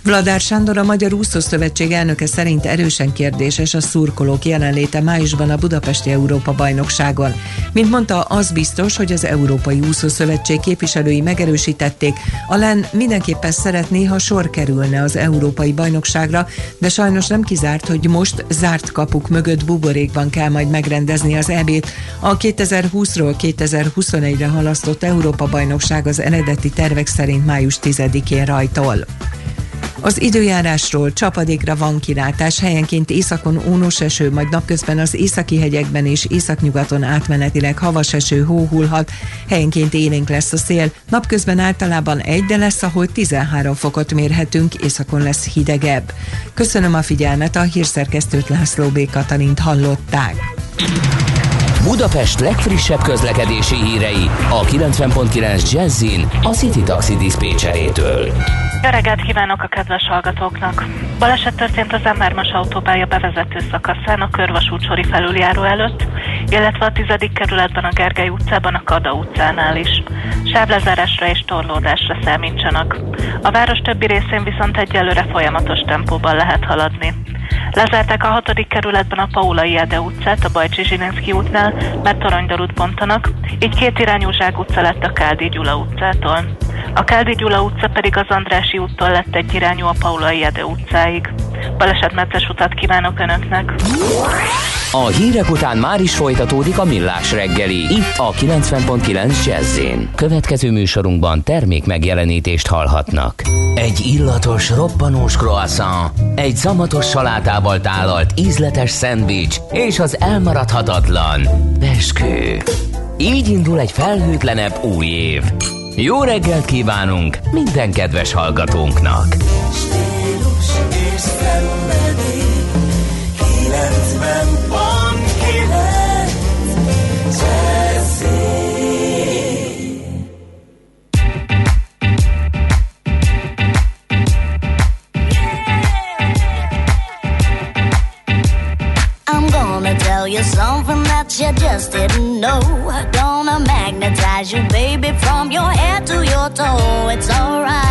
Vladár Sándor a Magyar Úszószövetség elnöke szerint erősen kérdéses a szurkolók jelenléte májusban a Budapesti Európa bajnokságon. Mint mondta, az biztos, hogy az Európai Úszószövetség képviselői megerősítették, a LEN mindenképpen szeretné, ha sor kerülne az Európai Bajnokságra, de sajnos nem kizárt, hogy most zárt kapuk mögött buborékban kell majd megrendezni az EB-t. A 2020-ról 2021-re halasztott Európa bajnokság az eredeti tervek szerint május 10-én rajtol. Az időjárásról csapadékra van kilátás, helyenként északon ónos eső, majd napközben az északi hegyekben és északnyugaton átmenetileg havas eső hóhulhat, helyenként élénk lesz a szél, napközben általában egy, de lesz, ahol 13 fokot mérhetünk, északon lesz hidegebb. Köszönöm a figyelmet, a hírszerkesztőt László B. Katalint hallották. Budapest legfrissebb közlekedési hírei a 90.9 Jazzin a City Taxi Dispécsejétől. Jó reggelt kívánok a kedves hallgatóknak! Baleset történt az M3-as autópálya bevezető szakaszán a Körvasút sori felüljáró előtt, illetve a 10. kerületben a Gergely utcában a Kada utcánál is. Sávlezárásra és torlódásra számítsanak. A város többi részén viszont egyelőre folyamatos tempóban lehet haladni. Lezárták a hatodik kerületben a Paulai Ede utcát, a Bajcsi Zsilinszki útnál, mert toronydalut bontanak, így két irányú Zsák utca lett a Káldi Gyula utcától. A Káldi Gyula utca pedig az Andrási úttól lett egy irányú a Paulai Ede utcáig. Balesetmentes utat kívánok Önöknek! A hírek után már is folytatódik a millás reggeli, itt a 90.9 jazz Következő műsorunkban termék megjelenítést hallhatnak. Egy illatos, roppanós croissant, egy szamatos salátával tálalt ízletes szendvics és az elmaradhatatlan beskő. Így indul egy felhőtlenebb új év. Jó reggelt kívánunk minden kedves hallgatónknak! You just didn't know. Gonna magnetize you, baby, from your head to your toe. It's alright.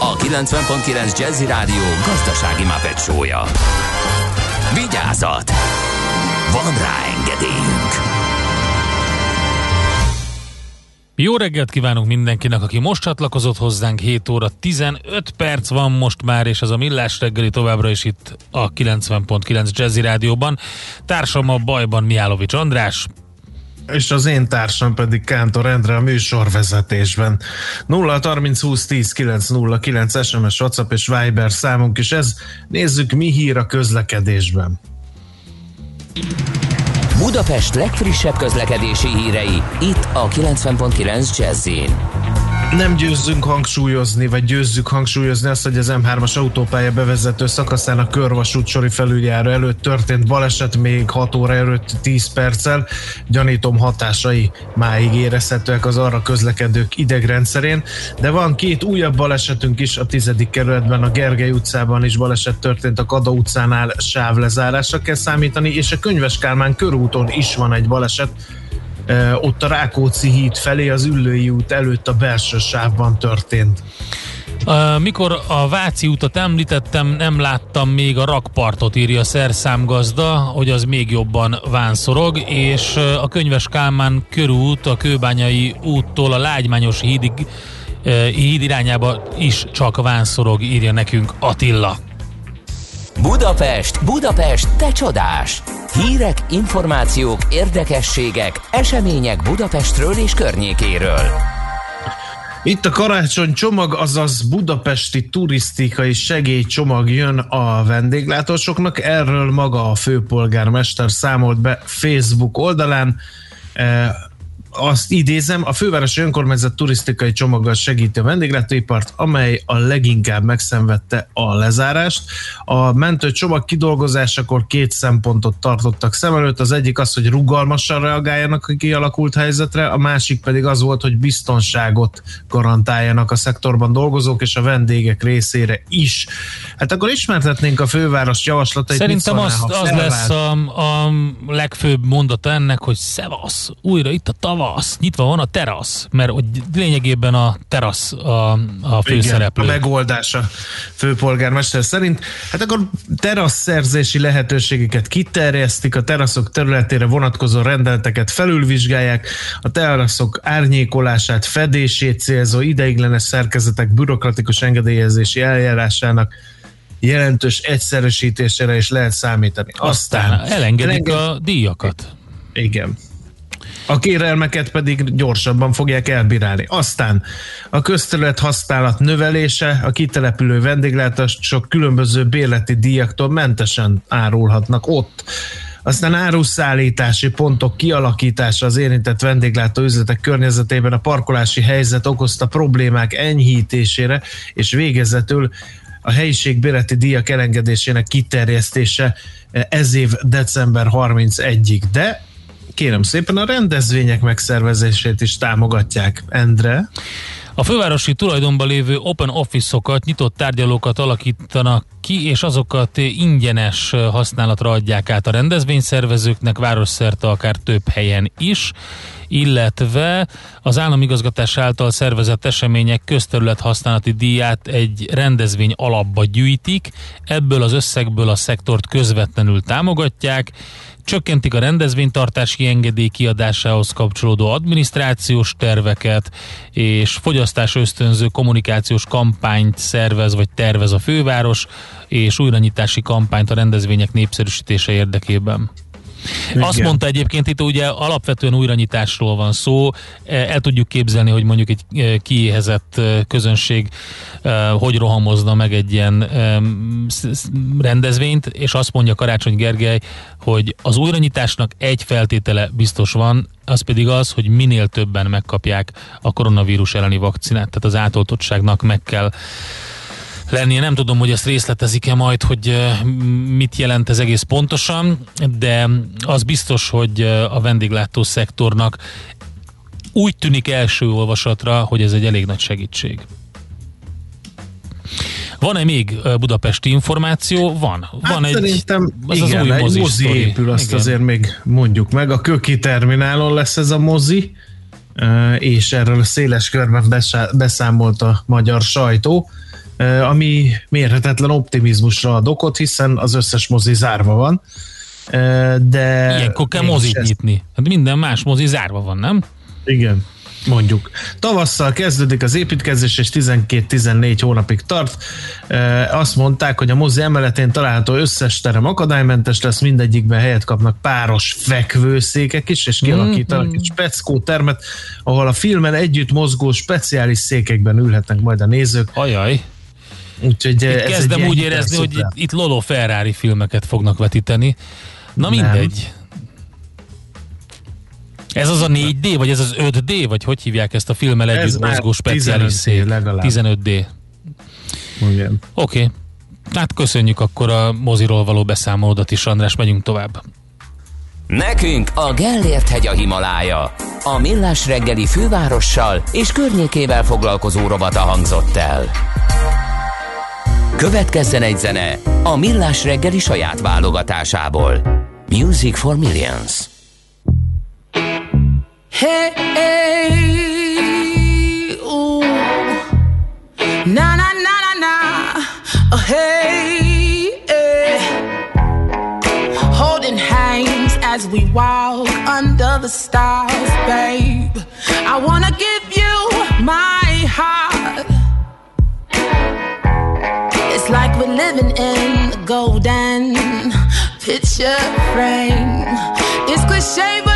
a 90.9 Jazzy Rádió gazdasági mapetsója. Vigyázat! Van rá engedélyünk! Jó reggelt kívánunk mindenkinek, aki most csatlakozott hozzánk, 7 óra 15 perc van most már, és ez a Millás reggeli továbbra is itt a 90.9 Jazzy Rádióban. Társam a bajban Miálovics András, és az én társam pedig Kántor Endre a műsorvezetésben. 0 30 20 10 9 0 9 SMS, WhatsApp és Viber számunk is ez. Nézzük, mi hír a közlekedésben. Budapest legfrissebb közlekedési hírei, itt a 90.9 jazz nem győzzünk hangsúlyozni, vagy győzzük hangsúlyozni azt, hogy az M3-as autópálya bevezető szakaszán a körvasút sori felüljáró előtt történt baleset még 6 óra előtt 10 perccel. Gyanítom hatásai máig érezhetőek az arra közlekedők idegrendszerén, de van két újabb balesetünk is a 10. kerületben, a Gergely utcában is baleset történt, a Kada utcánál sávlezárásra kell számítani, és a Könyves Kálmán körúton is van egy baleset, ott a Rákóczi híd felé az Üllői út előtt a belső sávban történt. Mikor a Váci utat említettem, nem láttam még a rakpartot, írja a szerszámgazda, hogy az még jobban vánszorog, és a Könyves Kálmán körút a Kőbányai úttól a Lágymányos hídig, híd irányába is csak vánszorog, írja nekünk Attila. Budapest, Budapest, te csodás! Hírek, információk, érdekességek, események Budapestről és környékéről. Itt a karácsony csomag, azaz budapesti turisztikai segélycsomag jön a vendéglátósoknak. Erről maga a főpolgármester számolt be Facebook oldalán azt idézem, a fővárosi önkormányzat turisztikai csomaggal segíti a vendéglátóipart, amely a leginkább megszenvedte a lezárást. A mentő csomag kidolgozásakor két szempontot tartottak szem előtt. Az egyik az, hogy rugalmasan reagáljanak a kialakult helyzetre, a másik pedig az volt, hogy biztonságot garantáljanak a szektorban dolgozók és a vendégek részére is. Hát akkor ismertetnénk a főváros javaslatait. Szerintem az, az lesz a, a legfőbb mondata ennek, hogy szevasz, újra itt a tava terasz, nyitva van a terasz, mert hogy lényegében a terasz a, a főszereplő. Igen, a megoldás a főpolgármester szerint. Hát akkor terasz szerzési lehetőségeket kiterjesztik, a teraszok területére vonatkozó rendeleteket felülvizsgálják, a teraszok árnyékolását, fedését célzó ideiglenes szerkezetek bürokratikus engedélyezési eljárásának jelentős egyszerűsítésére is lehet számítani. Aztán, Aztán elengedik elenged... a díjakat. Igen. A kérelmeket pedig gyorsabban fogják elbírálni. Aztán a közterület használat növelése, a kitelepülő vendéglátások különböző bérleti díjaktól mentesen árulhatnak ott. Aztán áruszállítási pontok kialakítása az érintett vendéglátó üzletek környezetében a parkolási helyzet okozta problémák enyhítésére, és végezetül a helyiség bérleti díjak elengedésének kiterjesztése ez év december 31-ig. De kérem szépen a rendezvények megszervezését is támogatják. Endre? A fővárosi tulajdonban lévő open office-okat, nyitott tárgyalókat alakítanak ki, és azokat ingyenes használatra adják át a rendezvényszervezőknek, városszerte akár több helyen is, illetve az államigazgatás által szervezett események közterület használati díját egy rendezvény alapba gyűjtik, ebből az összegből a szektort közvetlenül támogatják, csökkentik a rendezvénytartási engedély kiadásához kapcsolódó adminisztrációs terveket, és fogyasztás ösztönző kommunikációs kampányt szervez vagy tervez a főváros, és újranyitási kampányt a rendezvények népszerűsítése érdekében. Igen. Azt mondta egyébként itt ugye alapvetően újranyitásról van szó, e, el tudjuk képzelni, hogy mondjuk egy e, kiéhezett e, közönség hogy rohamozna meg egy ilyen rendezvényt, és azt mondja Karácsony Gergely, hogy az újranyitásnak egy feltétele biztos van, az pedig az, hogy minél többen megkapják a koronavírus elleni vakcinát, tehát az átoltottságnak meg kell lennie. Nem tudom, hogy ezt részletezik-e majd, hogy mit jelent ez egész pontosan, de az biztos, hogy a vendéglátó szektornak úgy tűnik első olvasatra, hogy ez egy elég nagy segítség. Van-e még ö, budapesti információ? Van. Hát Van egy, szerintem az igen, az új egy mozi, mozi sztori. épül, azt Igen. azért még mondjuk meg. A Köki terminálon lesz ez a mozi, és erről széles körben beszámolt a magyar sajtó, ami mérhetetlen optimizmusra ad okot, hiszen az összes mozi zárva van. De Ilyenkor kell mozit ezt- nyitni. Hát minden más mozi zárva van, nem? Igen, mondjuk. Tavasszal kezdődik az építkezés, és 12-14 hónapig tart. Azt mondták, hogy a mozi emeletén található összes terem akadálymentes lesz, mindegyikben helyet kapnak páros fekvőszékek is, és kialakítanak egy speckó termet, ahol a filmen együtt mozgó speciális székekben ülhetnek majd a nézők. Ajaj. Úgyhogy Itt ez egy kezdem úgy érezni, hogy hiperszuper. itt, itt Lolo Ferrari filmeket fognak vetíteni. Na Nem. mindegy. Ez az a 4D, vagy ez az 5D, vagy hogy hívják ezt a filmmel Ez együtt már mozgó speciális 15D szék? legalább. 15D. Igen. Oké. Okay. Hát köszönjük akkor a moziról való beszámolódat is, András, megyünk tovább. Nekünk a Gellért hegy a Himalája. A Millás reggeli fővárossal és környékével foglalkozó rovata hangzott el. Következzen egy zene a Millás reggeli saját válogatásából. Music for Millions. Hey, hey, ooh. Na, na, na, na, na. Oh, hey, eh. Holding hands as we walk under the stars, babe. I wanna give you my heart. It's like we're living in the golden picture frame. It's cliche, but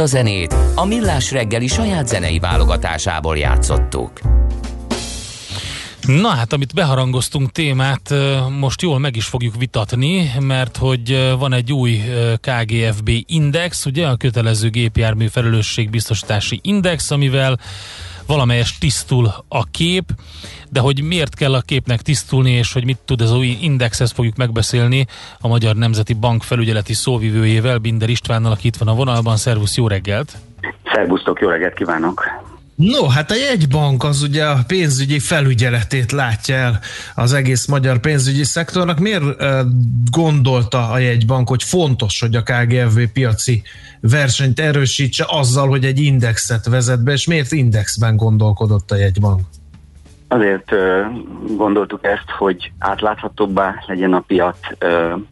a zenét a Millás reggeli saját zenei válogatásából játszottuk. Na hát, amit beharangoztunk témát, most jól meg is fogjuk vitatni, mert hogy van egy új KGFB index, ugye a kötelező gépjármű felelősségbiztosítási index, amivel valamelyes tisztul a kép, de hogy miért kell a képnek tisztulni, és hogy mit tud ez új index, ezt fogjuk megbeszélni a Magyar Nemzeti Bank felügyeleti szóvivőjével, Binder Istvánnal, aki itt van a vonalban. Szervusz, jó reggelt! Szervusztok, jó reggelt kívánok! No, hát a jegybank az ugye a pénzügyi felügyeletét látja el az egész magyar pénzügyi szektornak. Miért gondolta a jegybank, hogy fontos, hogy a KGFV piaci versenyt erősítse azzal, hogy egy indexet vezet be, és miért indexben gondolkodott a jegybank? Azért gondoltuk ezt, hogy átláthatóbbá legyen a piac,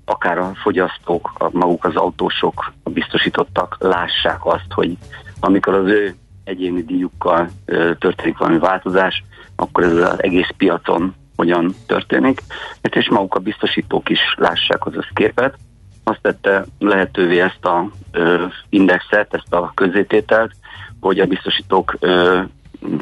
akár a fogyasztók, maguk az autósok, a biztosítottak lássák azt, hogy amikor az ő egyéni díjukkal történik valami változás, akkor ez az egész piacon hogyan történik, Hát és maguk a biztosítók is lássák az összképet. Azt tette lehetővé ezt a indexet, ezt a közzétételt, hogy a biztosítók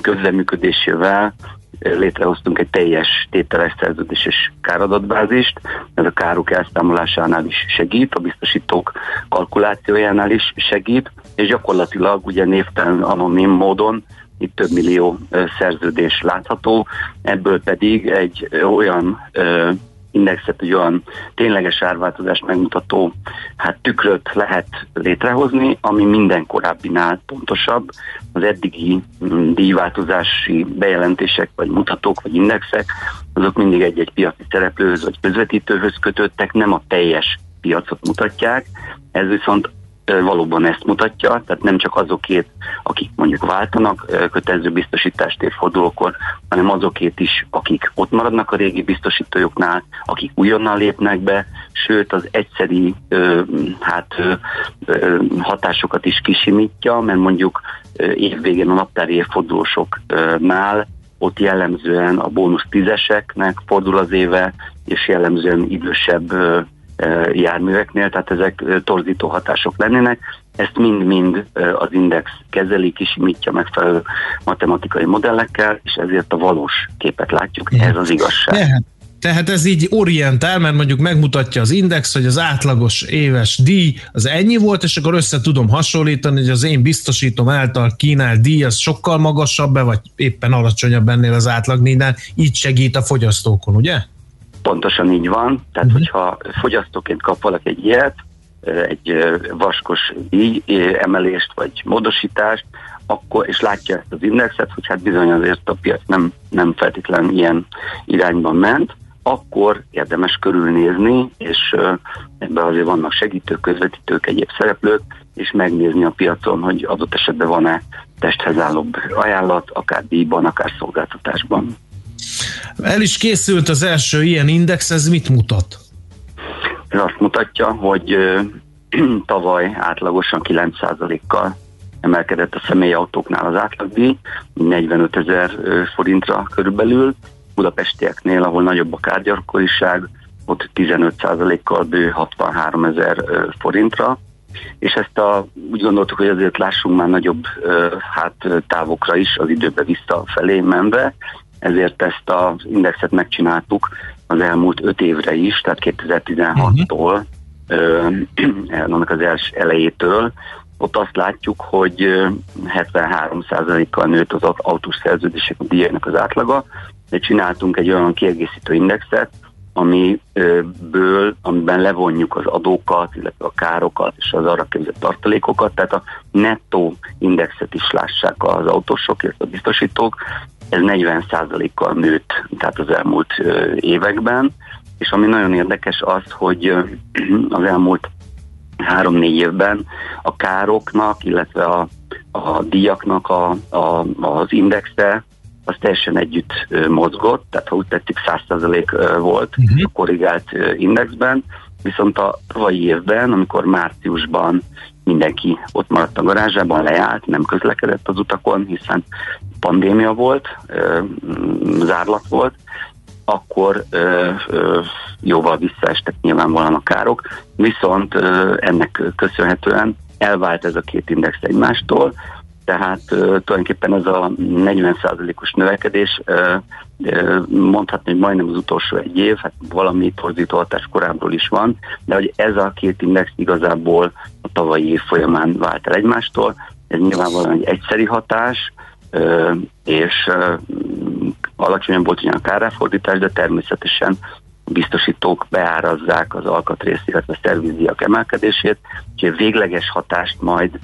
közleműködésével létrehoztunk egy teljes tételes szerződéses káradatbázist. Ez a károk elszámolásánál is segít, a biztosítók kalkulációjánál is segít, és gyakorlatilag ugye névtelen anonim módon itt több millió szerződés látható, ebből pedig egy olyan indexet, egy olyan tényleges árváltozást megmutató hát tükröt lehet létrehozni, ami minden korábbinál pontosabb. Az eddigi mm, díjváltozási bejelentések, vagy mutatók, vagy indexek, azok mindig egy-egy piaci szereplőhöz, vagy közvetítőhöz kötöttek, nem a teljes piacot mutatják. Ez viszont valóban ezt mutatja, tehát nem csak azokét, akik mondjuk váltanak kötelező biztosítást évfordulókor, hanem azokét is, akik ott maradnak a régi biztosítójuknál, akik újonnan lépnek be, sőt az egyszeri hát, hatásokat is kisimítja, mert mondjuk évvégén a naptári évfordulósoknál ott jellemzően a bónusz tízeseknek fordul az éve, és jellemzően idősebb járműveknél, tehát ezek torzító hatások lennének. Ezt mind-mind az index kezeli, kisimítja megfelelő matematikai modellekkel, és ezért a valós képet látjuk. Ez az igazság. Tehát, tehát ez így orientál, mert mondjuk megmutatja az index, hogy az átlagos éves díj az ennyi volt, és akkor össze tudom hasonlítani, hogy az én biztosítom által kínált díj az sokkal magasabb, vagy éppen alacsonyabb ennél az átlagnál, így segít a fogyasztókon, ugye? Pontosan így van. Tehát, uh-huh. hogyha fogyasztóként kap valaki egy ilyet, egy vaskos ö, emelést vagy módosítást, akkor, és látja ezt az indexet, hogy hát bizony azért a piac nem, nem feltétlenül ilyen irányban ment, akkor érdemes körülnézni, és ebben azért vannak segítők, közvetítők, egyéb szereplők, és megnézni a piacon, hogy adott esetben van-e testhez állóbb ajánlat, akár díjban, akár szolgáltatásban. El is készült az első ilyen index, ez mit mutat? Ez azt mutatja, hogy ö, tavaly átlagosan 9%-kal emelkedett a személyautóknál az átlagdíj, 45 ezer forintra körülbelül, budapestieknél, ahol nagyobb a kárgyalkoriság, ott 15%-kal bő 63 ezer forintra, és ezt a, úgy gondoltuk, hogy azért lássunk már nagyobb hát távokra is az időbe visszafelé menve, ezért ezt az indexet megcsináltuk az elmúlt öt évre is, tehát 2016-tól, ö, annak az első elejétől, ott azt látjuk, hogy ö, 73%-kal nőtt az aut- autós szerződések díjainak az átlaga, de csináltunk egy olyan kiegészítő indexet, amiből, amiben levonjuk az adókat, illetve a károkat és az arra képzett tartalékokat, tehát a nettó indexet is lássák az autósok, illetve a biztosítók. Ez 40%-kal nőtt, tehát az elmúlt években, és ami nagyon érdekes az, hogy az elmúlt három-négy évben a károknak, illetve a, a díjaknak a, a, az indexe az teljesen együtt mozgott, tehát ha úgy tettük 100% ö, volt uh-huh. a korrigált indexben, viszont a tavalyi évben, amikor márciusban mindenki ott maradt a garázsában, leállt, nem közlekedett az utakon, hiszen pandémia volt, mm, zárlat volt, akkor ö, ö, jóval visszaestek nyilvánvalóan a károk, viszont ö, ennek köszönhetően elvált ez a két index egymástól, tehát tulajdonképpen ez a 40%-os növekedés mondhatni, hogy majdnem az utolsó egy év, hát valami torzító hatás korábbról is van, de hogy ez a két index igazából a tavalyi év folyamán vált el egymástól, ez nyilvánvalóan egy egyszeri hatás, és alacsonyabb volt ugyan a kárráfordítás, de természetesen biztosítók beárazzák az alkatrész, illetve szervíziak emelkedését, úgyhogy végleges hatást majd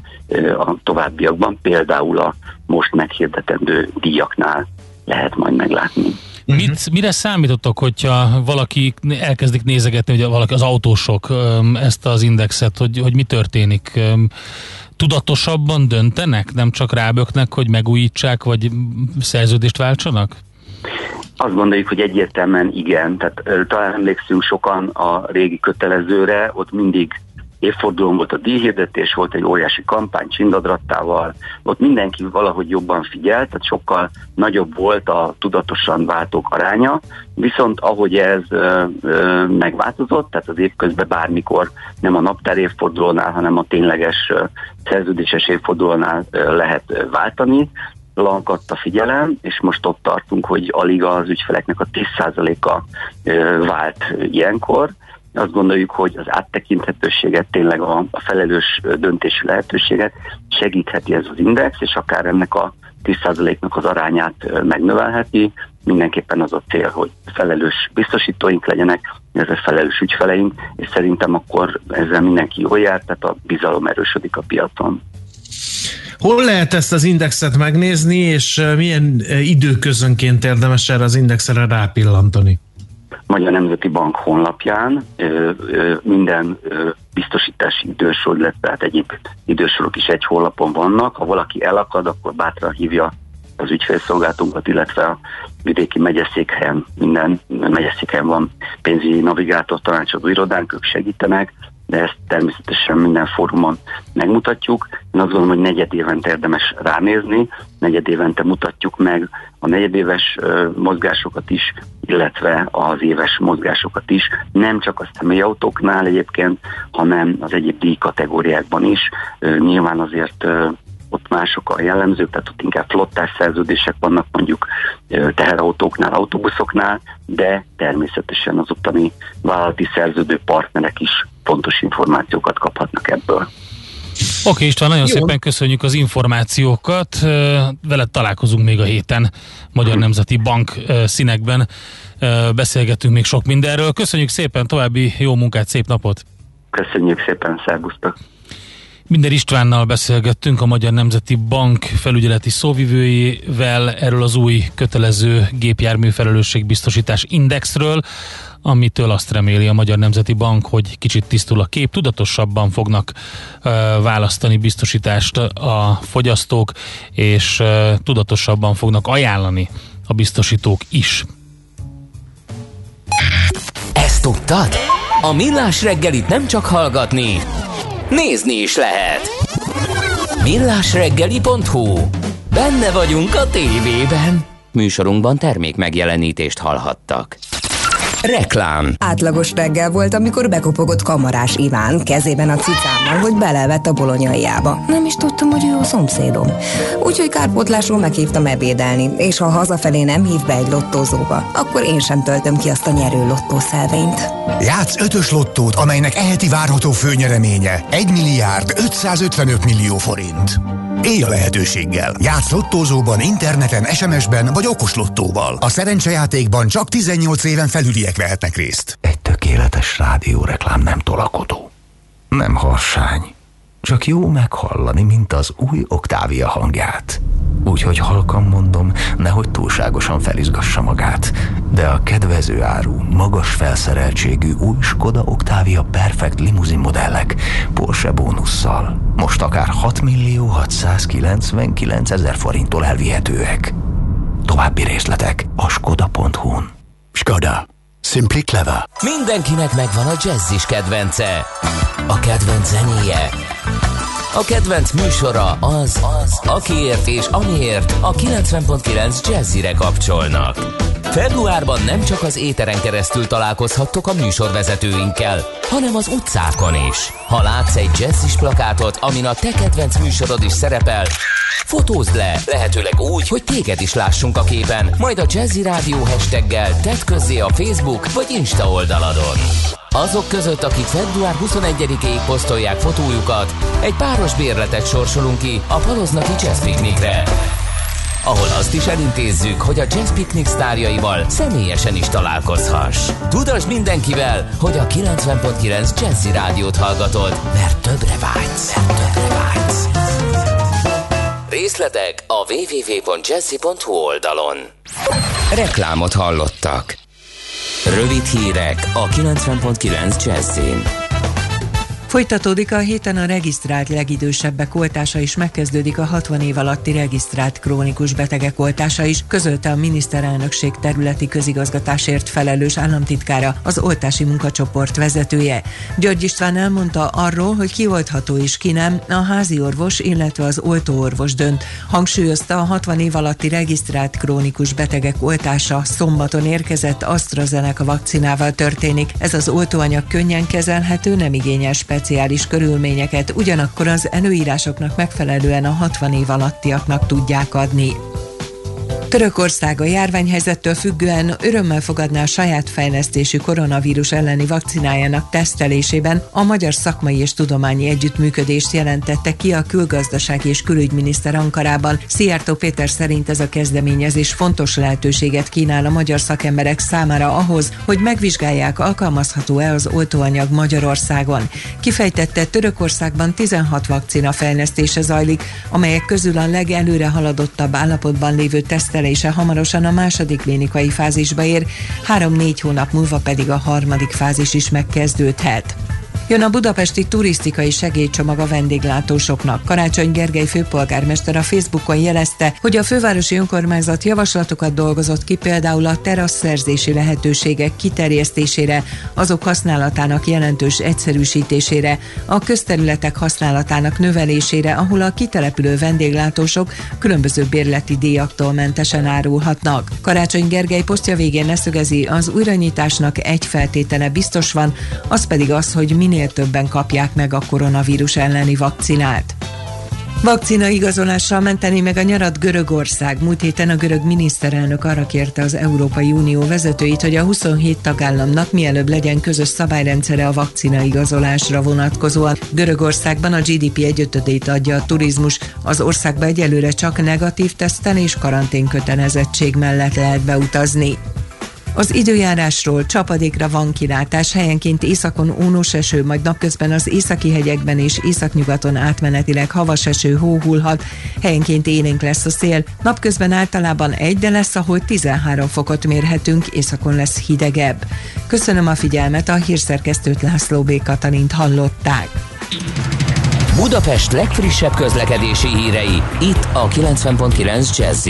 a továbbiakban, például a most meghirdetendő díjaknál lehet majd meglátni. Mit, mire számítottok, hogyha valaki elkezdik nézegetni, hogy valaki az autósok ezt az indexet, hogy, hogy mi történik? Tudatosabban döntenek, nem csak ráböknek, hogy megújítsák, vagy szerződést váltsanak? Azt gondoljuk, hogy egyértelműen igen. Tehát talán emlékszünk sokan a régi kötelezőre, ott mindig évfordulón volt a díjhirdetés, volt egy óriási kampány csindadrattával, ott mindenki valahogy jobban figyelt, tehát sokkal nagyobb volt a tudatosan váltók aránya, viszont ahogy ez ö, ö, megváltozott, tehát az évközben bármikor nem a naptár évfordulónál, hanem a tényleges ö, szerződéses évfordulónál ö, lehet ö, váltani, lankadt a figyelem, és most ott tartunk, hogy alig az ügyfeleknek a 10%-a ö, vált ilyenkor. Azt gondoljuk, hogy az áttekinthetőséget, tényleg a, felelős döntési lehetőséget segítheti ez az index, és akár ennek a 10%-nak az arányát megnövelheti. Mindenképpen az a cél, hogy felelős biztosítóink legyenek, illetve felelős ügyfeleink, és szerintem akkor ezzel mindenki jól jár, tehát a bizalom erősödik a piacon. Hol lehet ezt az indexet megnézni, és milyen időközönként érdemes erre az indexre rápillantani? Magyar Nemzeti Bank honlapján minden biztosítási idősor, illetve hát egyéb idősorok is egy honlapon vannak. Ha valaki elakad, akkor bátran hívja az ügyfélszolgáltunkat, illetve a vidéki megyeszékhelyen, minden megyeszékhelyen van pénzügyi navigátor tanácsadó irodánk, ők segítenek, de ezt természetesen minden fórumon megmutatjuk. Én azt gondolom, hogy negyed évente érdemes ránézni, negyed évente mutatjuk meg a negyedéves mozgásokat is, illetve az éves mozgásokat is, nem csak a személyautóknál egyébként, hanem az egyéb díj kategóriákban is. Nyilván azért ott mások a jellemzők, tehát ott inkább flottás szerződések vannak mondjuk teherautóknál, autóbuszoknál, de természetesen az ottani vállalati szerződő partnerek is fontos információkat kaphatnak ebből. Oké István, nagyon Jó. szépen köszönjük az információkat. Veled találkozunk még a héten Magyar Nemzeti Bank színekben. Beszélgetünk még sok mindenről. Köszönjük szépen, további jó munkát, szép napot! Köszönjük szépen, szervusztok! Minden Istvánnal beszélgettünk a Magyar Nemzeti Bank felügyeleti szóvivőjével erről az új kötelező gépjármű felelősségbiztosítás indexről, amitől azt reméli a Magyar Nemzeti Bank, hogy kicsit tisztul a kép, tudatosabban fognak ö, választani biztosítást a fogyasztók, és ö, tudatosabban fognak ajánlani a biztosítók is. Ezt tudtad? A Millás reggelit nem csak hallgatni, nézni is lehet. Millásreggeli.hu Benne vagyunk a tévében. Műsorunkban termék megjelenítést hallhattak. Reklám. Átlagos reggel volt, amikor bekopogott kamarás Iván kezében a cicámmal, hogy belevett a bolonyaiába. Nem is tudtam, hogy ő a szomszédom. Úgyhogy kárpótlásról meghívtam ebédelni, és ha hazafelé nem hív be egy lottózóba, akkor én sem töltöm ki azt a nyerő lottószelvényt. Játsz ötös lottót, amelynek eheti várható főnyereménye 1 milliárd 555 millió forint. Élj a lehetőséggel. Játsz lottózóban, interneten, SMS-ben vagy okos lottóval. A szerencsejátékban csak 18 éven felüliek vehetnek részt. Egy tökéletes rádióreklám nem tolakodó. Nem harsány. Csak jó meghallani, mint az új Oktávia hangját. Úgyhogy halkan mondom, nehogy túlságosan felizgassa magát. De a kedvező áru, magas felszereltségű új Skoda Octavia Perfect limuzin modellek Porsche bónusszal most akár 6 millió 699 ezer forinttól elvihetőek. További részletek a skoda.hu-n. Skoda. Simply clever. Mindenkinek megvan a jazzis kedvence. A kedvenc zenéje. A kedvenc műsora az, az akiért és amiért a 90.9 Jazzire kapcsolnak. Februárban nem csak az éteren keresztül találkozhattok a műsorvezetőinkkel, hanem az utcákon is. Ha látsz egy jazzis plakátot, amin a te kedvenc műsorod is szerepel, Fotózd le, lehetőleg úgy, hogy téged is lássunk a képen, majd a Jazzy Rádió hashtaggel tedd közzé a Facebook vagy Insta oldaladon. Azok között, akik február 21-ig posztolják fotójukat, egy páros bérletet sorsolunk ki a Paloznaki Jazz Picnicre ahol azt is elintézzük, hogy a Jazz Picnic sztárjaival személyesen is találkozhass. Tudasd mindenkivel, hogy a 90.9 Jazzy Rádiót hallgatod, mert többre vágysz. Mert többre vágysz. Részletek a www.jazzy.hu oldalon. Reklámot hallottak. Rövid hírek a 90.9 Jazzin. Folytatódik a héten a regisztrált legidősebbek oltása és megkezdődik a 60 év alatti regisztrált krónikus betegek oltása is, közölte a miniszterelnökség területi közigazgatásért felelős államtitkára, az oltási munkacsoport vezetője. György István elmondta arról, hogy ki oltható és ki nem, a házi orvos, illetve az oltóorvos dönt. Hangsúlyozta a 60 év alatti regisztrált krónikus betegek oltása szombaton érkezett AstraZeneca vakcinával történik. Ez az oltóanyag könnyen kezelhető, nem igényes speciális körülményeket, ugyanakkor az előírásoknak megfelelően a 60 év alattiaknak tudják adni. Törökország a járványhelyzettől függően örömmel fogadná a saját fejlesztésű koronavírus elleni vakcinájának tesztelésében a Magyar Szakmai és Tudományi Együttműködést jelentette ki a külgazdasági és külügyminiszter Ankarában. Szijjártó Péter szerint ez a kezdeményezés fontos lehetőséget kínál a magyar szakemberek számára ahhoz, hogy megvizsgálják, alkalmazható-e az oltóanyag Magyarországon. Kifejtette, Törökországban 16 vakcina fejlesztése zajlik, amelyek közül a legelőre haladottabb állapotban lévő tesztelése hamarosan a második klinikai fázisba ér, három-négy hónap múlva pedig a harmadik fázis is megkezdődhet. Jön a budapesti turisztikai segélycsomag a vendéglátósoknak. Karácsony Gergely főpolgármester a Facebookon jelezte, hogy a fővárosi önkormányzat javaslatokat dolgozott ki például a terasszerzési lehetőségek kiterjesztésére, azok használatának jelentős egyszerűsítésére, a közterületek használatának növelésére, ahol a kitelepülő vendéglátósok különböző bérleti díjaktól mentesen árulhatnak. Karácsony Gergely posztja végén leszögezi, az újranyitásnak egy feltétele biztos van, az pedig az, hogy minél többen kapják meg a koronavírus elleni vakcinát. Vakcina igazolással menteni meg a nyarat Görögország. Múlt héten a görög miniszterelnök arra kérte az Európai Unió vezetőit, hogy a 27 tagállamnak mielőbb legyen közös szabályrendszere a vakcina igazolásra vonatkozóan. Görögországban a GDP egyötödét adja a turizmus. Az országba egyelőre csak negatív teszten és karantén kötelezettség mellett lehet beutazni. Az időjárásról csapadékra van kilátás, helyenként északon ónos eső, majd napközben az északi hegyekben és északnyugaton átmenetileg havas eső hóhulhat, helyenként élénk lesz a szél, napközben általában egy, de lesz, ahol 13 fokot mérhetünk, északon lesz hidegebb. Köszönöm a figyelmet, a hírszerkesztőt László B. Katalint hallották. Budapest legfrissebb közlekedési hírei, itt a 90.9 jazz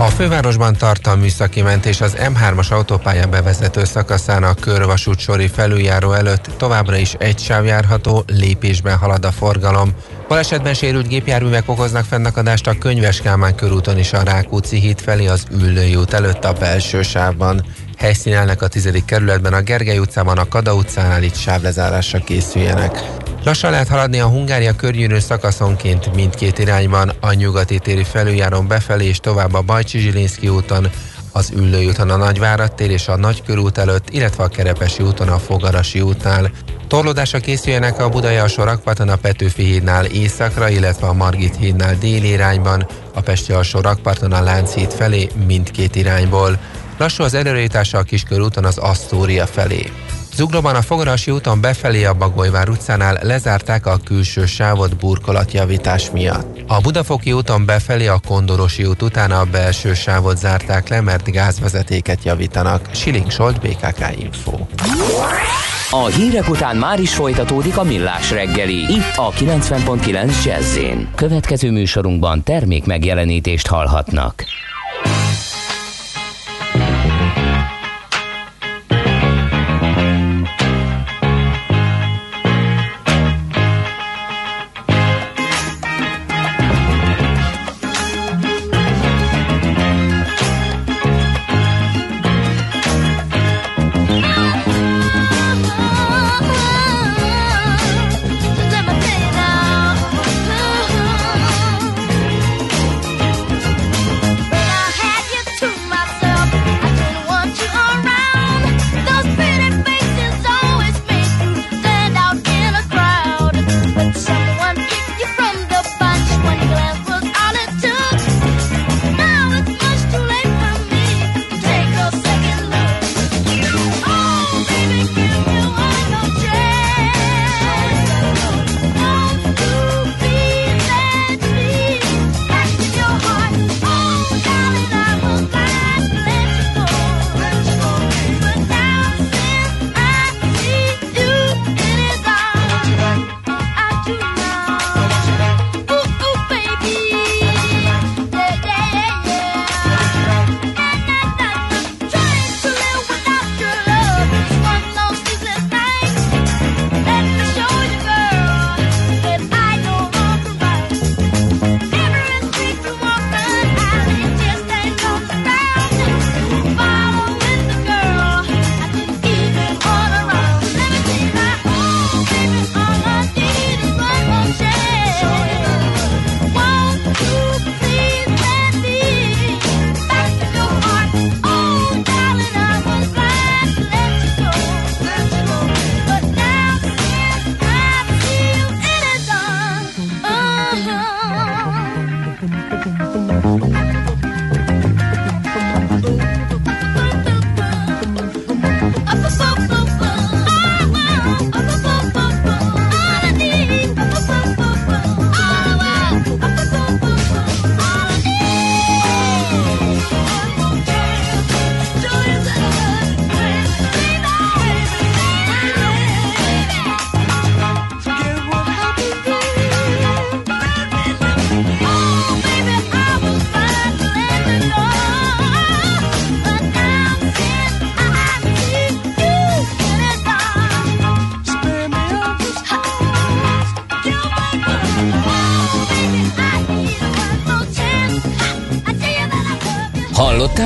a fővárosban tart a műszaki mentés az M3-as autópálya bevezető szakaszának körvasút sori felüljáró előtt továbbra is egy sáv járható, lépésben halad a forgalom. Balesetben sérült gépjárművek okoznak fennakadást a Könyves Kálmán körúton is a Rákóczi híd felé az Üllői út előtt a belső sávban. Helyszínelnek a tizedik kerületben a Gergely utcában, a Kada utcánál itt sávlezárásra készüljenek. Lassan lehet haladni a Hungária körgyűrű szakaszonként mindkét irányban, a nyugati téri felüljáron befelé és tovább a Bajcsi Zsilinszki úton, az Üllői úton a Nagyvárad tér és a Nagykörút előtt, illetve a Kerepesi úton a Fogarasi útnál. Torlódásra készüljenek a Budai alsó a Petőfi hídnál északra, illetve a Margit hídnál déli irányban, a Pesti alsó rakparton a Lánchíd felé mindkét irányból. Lassú az előrejutása a Kiskörúton az Asztória felé. Zuglóban a Fogarasi úton befelé a Bagolyvár utcánál lezárták a külső sávot burkolatjavítás miatt. A Budafoki úton befelé a Kondorosi út után a belső sávot zárták le, mert gázvezetéket javítanak. Siling Solt, BKK Info. A hírek után már is folytatódik a millás reggeli, itt a 90.9 jazz Következő műsorunkban termék megjelenítést hallhatnak.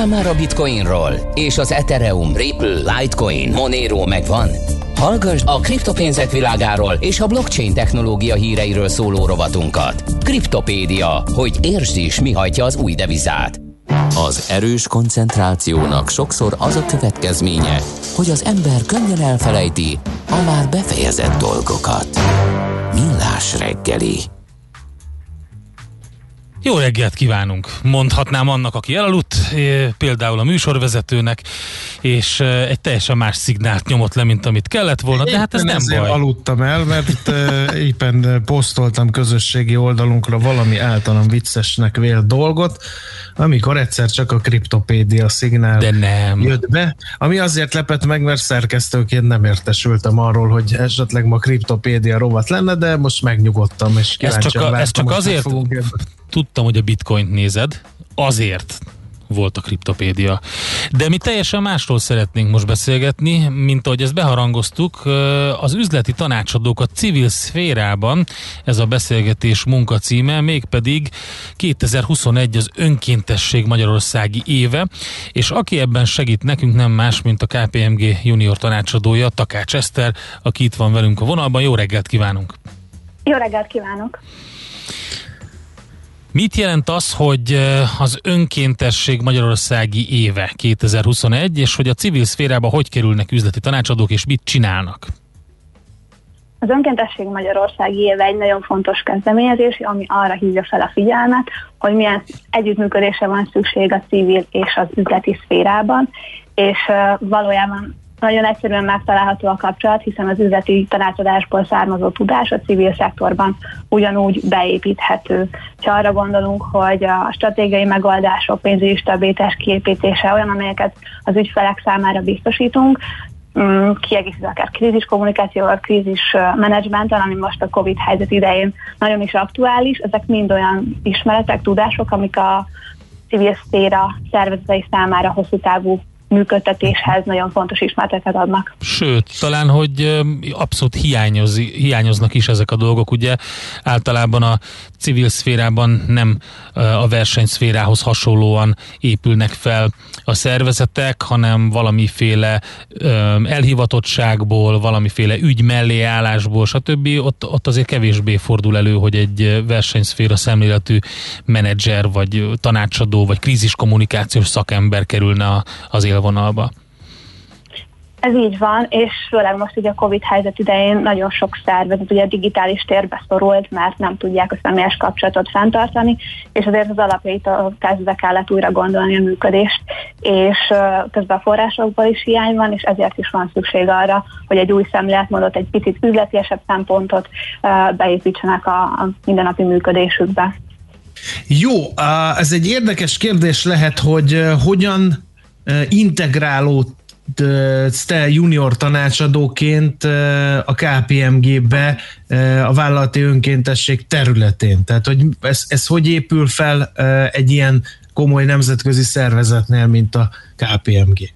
Hallottál már a Bitcoinról? És az Ethereum, Ripple, Litecoin, Monero megvan? Hallgass a kriptopénzek világáról és a blockchain technológia híreiről szóló rovatunkat. Kriptopédia, hogy értsd is, mi hajtja az új devizát. Az erős koncentrációnak sokszor az a következménye, hogy az ember könnyen elfelejti a már befejezett dolgokat. Millás reggeli. Jó reggelt kívánunk! Mondhatnám annak, aki elaludt, például a műsorvezetőnek, és eh, egy teljesen más szignált nyomott le, mint amit kellett volna, de hát ez nem ezért baj. aludtam el, mert uh, éppen uh, posztoltam közösségi oldalunkra valami általam viccesnek vélt dolgot, amikor egyszer csak a kriptopédia szignál De nem. jött be, ami azért lepett meg, mert szerkesztőként nem értesültem arról, hogy esetleg ma kriptopédia rovat lenne, de most megnyugodtam, és Ez csak, a, ez csak azért tudtam, hogy a bitcoint nézed, azért volt a kriptopédia. De mi teljesen másról szeretnénk most beszélgetni, mint ahogy ezt beharangoztuk, az üzleti tanácsadók a civil szférában, ez a beszélgetés munkacíme, mégpedig 2021 az önkéntesség Magyarországi éve, és aki ebben segít nekünk nem más, mint a KPMG junior tanácsadója, Takács Eszter, aki itt van velünk a vonalban. Jó reggelt kívánunk! Jó reggelt kívánok! Mit jelent az, hogy az önkéntesség Magyarországi éve 2021, és hogy a civil szférába hogy kerülnek üzleti tanácsadók, és mit csinálnak? Az önkéntesség Magyarországi éve egy nagyon fontos kezdeményezés, ami arra hívja fel a figyelmet, hogy milyen együttműködésre van szükség a civil és az üzleti szférában, és valójában nagyon egyszerűen megtalálható a kapcsolat, hiszen az üzleti tanácsadásból származó tudás a civil szektorban ugyanúgy beépíthető. Ha arra gondolunk, hogy a stratégiai megoldások, pénzügyi stabilitás kiépítése olyan, amelyeket az ügyfelek számára biztosítunk, mm, kiegészítve akár krízis kommunikációval, krízis menedzsmenttel, ami most a Covid helyzet idején nagyon is aktuális, ezek mind olyan ismeretek, tudások, amik a civil szféra szervezetei számára hosszú távú működtetéshez nagyon fontos ismereteket adnak. Sőt, talán, hogy abszolút hiányoz, hiányoznak is ezek a dolgok. Ugye általában a civil szférában nem a versenyszférához hasonlóan épülnek fel a szervezetek, hanem valamiféle elhivatottságból, valamiféle ügy mellé állásból, stb. Ott, ott azért kevésbé fordul elő, hogy egy versenyszféra szemléletű menedzser, vagy tanácsadó, vagy kríziskommunikációs szakember kerülne az élvonalba. Ez így van, és főleg most ugye a Covid helyzet idején nagyon sok szervezet ugye digitális térbe szorult, mert nem tudják a személyes kapcsolatot fenntartani, és azért az alapjait kezdve kellett újra gondolni a működést, és közben a forrásokból is hiány van, és ezért is van szükség arra, hogy egy új szemléletmódot, egy picit üzletiesebb szempontot beépítsenek a, a mindennapi működésükbe. Jó, ez egy érdekes kérdés lehet, hogy hogyan ö, integrálódsz te junior tanácsadóként a KPMG-be a vállalati önkéntesség területén. Tehát, hogy ez, ez hogy épül fel egy ilyen komoly nemzetközi szervezetnél, mint a KPMG?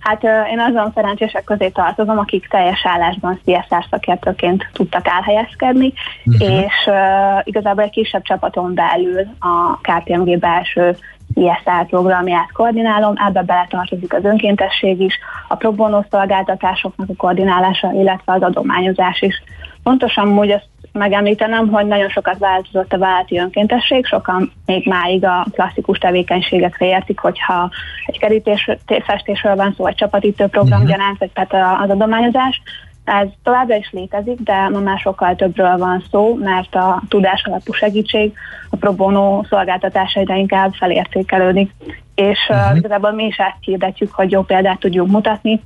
Hát én azon szerencsések közé tartozom, akik teljes állásban CSR szakértőként tudtak elhelyezkedni, uh-huh. és uh, igazából egy kisebb csapaton belül a KPMG belső CSR programját koordinálom, ebbe beletartozik az önkéntesség is, a pro bono szolgáltatásoknak a koordinálása, illetve az adományozás is. Pontosan úgy azt megemlítenem, hogy nagyon sokat változott a vállalati önkéntesség, sokan még máig a klasszikus tevékenységekre értik, hogyha egy kerítésfestésről van szó, vagy csapatítő program uh-huh. gyanánt, vagy tehát az adományozás, Ez továbbra is létezik, de ma már sokkal többről van szó, mert a tudás alapú segítség a pro bono szolgáltatásaira inkább felértékelődik. És uh-huh. igazából mi is ezt hirdetjük, hogy jó példát tudjuk mutatni,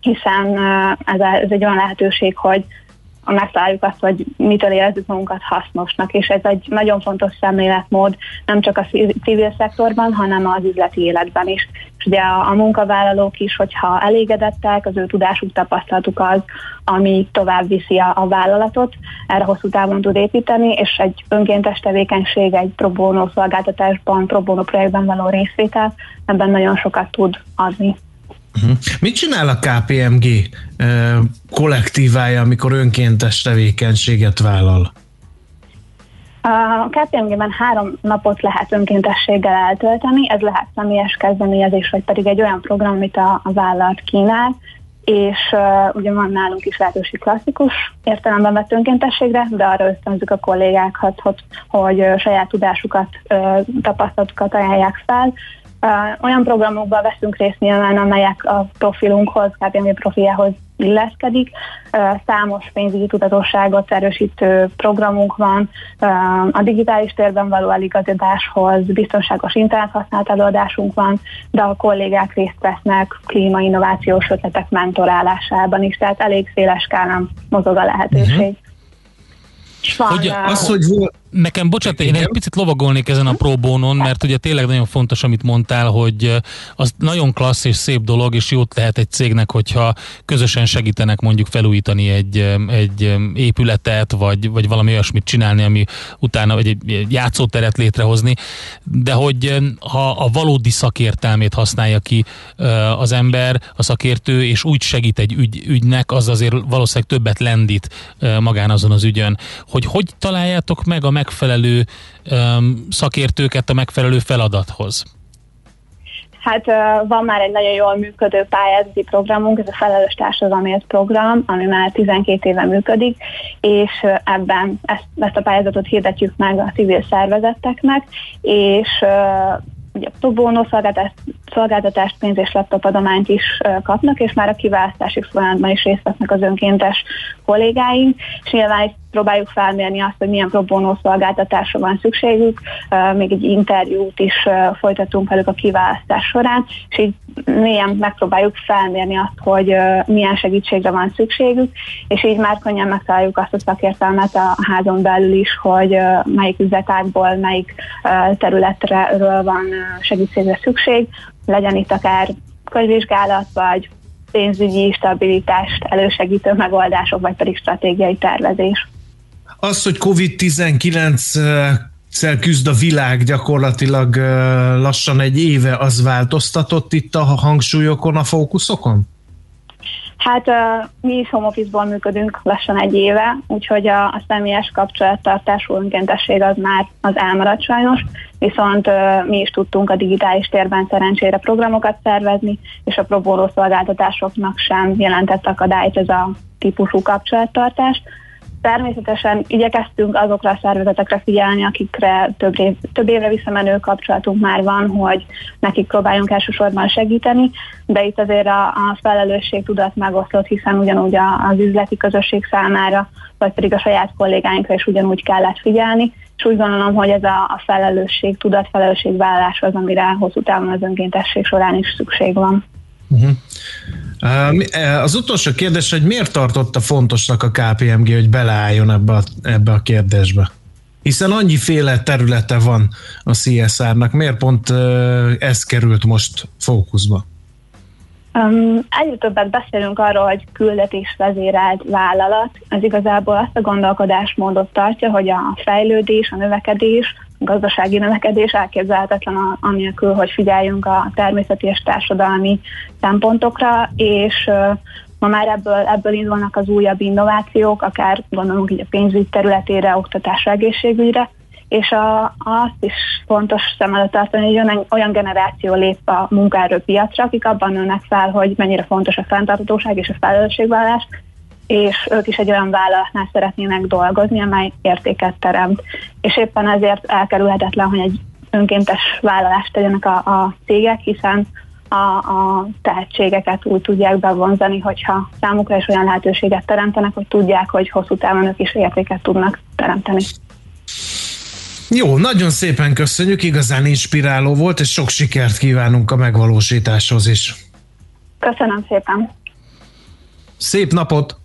hiszen ez egy olyan lehetőség, hogy megtaláljuk azt, hogy mitől érezzük magunkat hasznosnak, és ez egy nagyon fontos szemléletmód nem csak a civil szektorban, hanem az üzleti életben is. És ugye a, a munkavállalók is, hogyha elégedettek, az ő tudásuk, tapasztalatuk az, ami tovább viszi a, a vállalatot, erre hosszú távon tud építeni, és egy önkéntes tevékenység, egy pro bono szolgáltatásban, pro bono projektben való részvétel ebben nagyon sokat tud adni. Uh-huh. Mit csinál a KPMG kollektívája, amikor önkéntes tevékenységet vállal? A KPMG-ben három napot lehet önkéntességgel eltölteni, ez lehet személyes kezdeményezés, vagy pedig egy olyan program, amit a, vállalat kínál, és uh, ugye van nálunk is lehetőség klasszikus értelemben vett önkéntességre, de arra ösztönzük a kollégákat, hogy, hogy saját tudásukat, uh, tapasztalatukat ajánlják fel, olyan programokban veszünk részt nyilván, amelyek a profilunkhoz, KPMG profiához illeszkedik. Számos pénzügyi tudatosságot erősítő programunk van, a digitális térben való eligazodáshoz biztonságos internethasználat előadásunk van, de a kollégák részt vesznek klímainnovációs ötletek mentorálásában is, tehát elég széles skálán mozog a lehetőség. Uh-huh. Van, hogy az, hogy volt, Nekem, bocsánat, én egy picit lovagolnék ezen a próbónon, mert ugye tényleg nagyon fontos, amit mondtál, hogy az nagyon klassz és szép dolog, és jót lehet egy cégnek, hogyha közösen segítenek mondjuk felújítani egy, egy épületet, vagy, vagy valami olyasmit csinálni, ami utána, vagy egy játszóteret létrehozni, de hogy ha a valódi szakértelmét használja ki az ember, a szakértő, és úgy segít egy ügy, ügynek, az azért valószínűleg többet lendít magán azon az ügyön. Hogy hogy találjátok meg a megfelelő um, szakértőket a megfelelő feladathoz? Hát van már egy nagyon jól működő pályázati programunk, ez a Felelős Társadalomért program, ami már 12 éve működik, és ebben ezt, ezt a pályázatot hirdetjük meg a civil szervezeteknek, és ugye pro bono szolgáltatást, szolgáltatást, pénz és laptop adományt is kapnak, és már a kiválasztási folyamatban is részt vesznek az önkéntes kollégáink, és nyilván itt próbáljuk felmérni azt, hogy milyen bono szolgáltatásra van szükségük, még egy interjút is folytatunk velük a kiválasztás során, és így mélyen megpróbáljuk felmérni azt, hogy milyen segítségre van szükségük, és így már könnyen megtaláljuk azt a szakértelmet a házon belül is, hogy melyik üzletágból, melyik területről van segítségre szükség, legyen itt akár könyvvizsgálat, vagy pénzügyi stabilitást elősegítő megoldások, vagy pedig stratégiai tervezés. Az, hogy COVID-19 szel küzd a világ gyakorlatilag lassan egy éve, az változtatott itt a hangsúlyokon, a fókuszokon? Hát mi is home office-ból működünk lassan egy éve, úgyhogy a, a személyes kapcsolattartású önkéntesség az már az elmaradt sajnos, viszont mi is tudtunk a digitális térben szerencsére programokat szervezni, és a próbóló szolgáltatásoknak sem jelentett akadályt ez a típusú kapcsolattartás. Természetesen igyekeztünk azokra a szervezetekre figyelni, akikre több, év, több évre visszamenő kapcsolatunk már van, hogy nekik próbáljunk elsősorban segíteni, de itt azért a, a felelősség tudat megosztott, hiszen ugyanúgy az üzleti közösség számára, vagy pedig a saját kollégáinkra is ugyanúgy kellett figyelni, és úgy gondolom, hogy ez a, a felelősség, tudat, felelősségvállalás az, amire hosszú távon az önkéntesség során is szükség van. Uh-huh. Az utolsó kérdés, hogy miért tartotta fontosnak a KPMG, hogy beleálljon ebbe a, ebbe a kérdésbe? Hiszen annyiféle területe van a CSR-nak, miért pont ez került most fókuszba? Um, egyre többet beszélünk arról, hogy küldetés vezérelt vállalat. Ez igazából azt a gondolkodásmódot tartja, hogy a fejlődés, a növekedés, gazdasági növekedés elképzelhetetlen anélkül, hogy figyeljünk a természeti és társadalmi szempontokra, és ma már ebből, ebből indulnak az újabb innovációk, akár gondolunk így a pénzügy területére, oktatásra, egészségügyre, és a, azt is fontos szem előtt tartani, hogy olyan, generáció lép a munkaerőpiacra, akik abban nőnek fel, hogy mennyire fontos a fenntartatóság és a felelősségvállás, és ők is egy olyan vállalatnál szeretnének dolgozni, amely értéket teremt. És éppen ezért elkerülhetetlen, hogy egy önkéntes vállalást tegyenek a, a cégek, hiszen a, a tehetségeket úgy tudják bevonzani, hogyha számukra is olyan lehetőséget teremtenek, hogy tudják, hogy hosszú távon ők is értéket tudnak teremteni. Jó, nagyon szépen köszönjük, igazán inspiráló volt, és sok sikert kívánunk a megvalósításhoz is. Köszönöm szépen! Szép napot!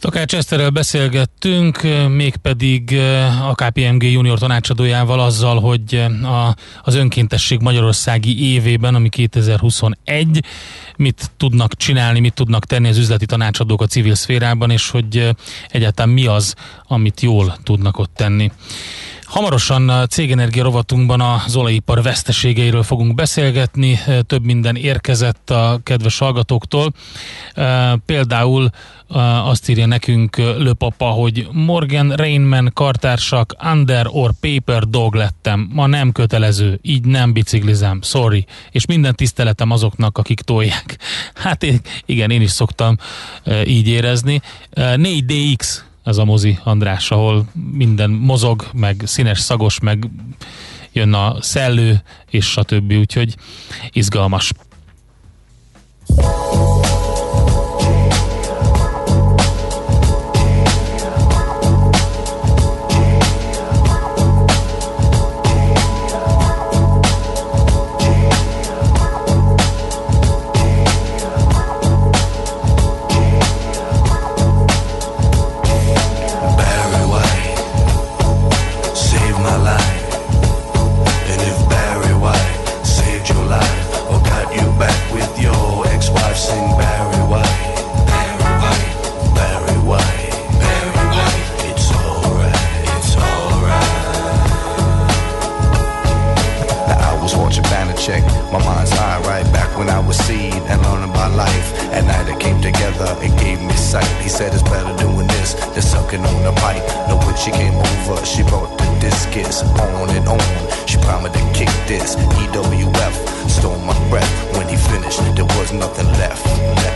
Takács Eszterrel beszélgettünk, mégpedig a KPMG junior tanácsadójával azzal, hogy a, az önkéntesség Magyarországi évében, ami 2021, mit tudnak csinálni, mit tudnak tenni az üzleti tanácsadók a civil szférában, és hogy egyáltalán mi az, amit jól tudnak ott tenni. Hamarosan a Cégenergia rovatunkban az olajipar veszteségeiről fogunk beszélgetni. Több minden érkezett a kedves hallgatóktól. Például azt írja nekünk Löpapa, hogy Morgan Rainman kartársak Under or Paper Dog lettem. Ma nem kötelező, így nem biciklizem, sorry. És minden tiszteletem azoknak, akik tolják. Hát igen, én is szoktam így érezni. 4DX ez a mozi, András, ahol minden mozog, meg színes, szagos, meg jön a szellő, és stb. Úgyhogy izgalmas. Barry I and learning about life. At night it came together, it gave me sight. He said it's better doing this than sucking on the pipe. No, when she came over, she brought the discus on and on. She promised to kick this. EWF stole my breath. When he finished, there was nothing left. Left.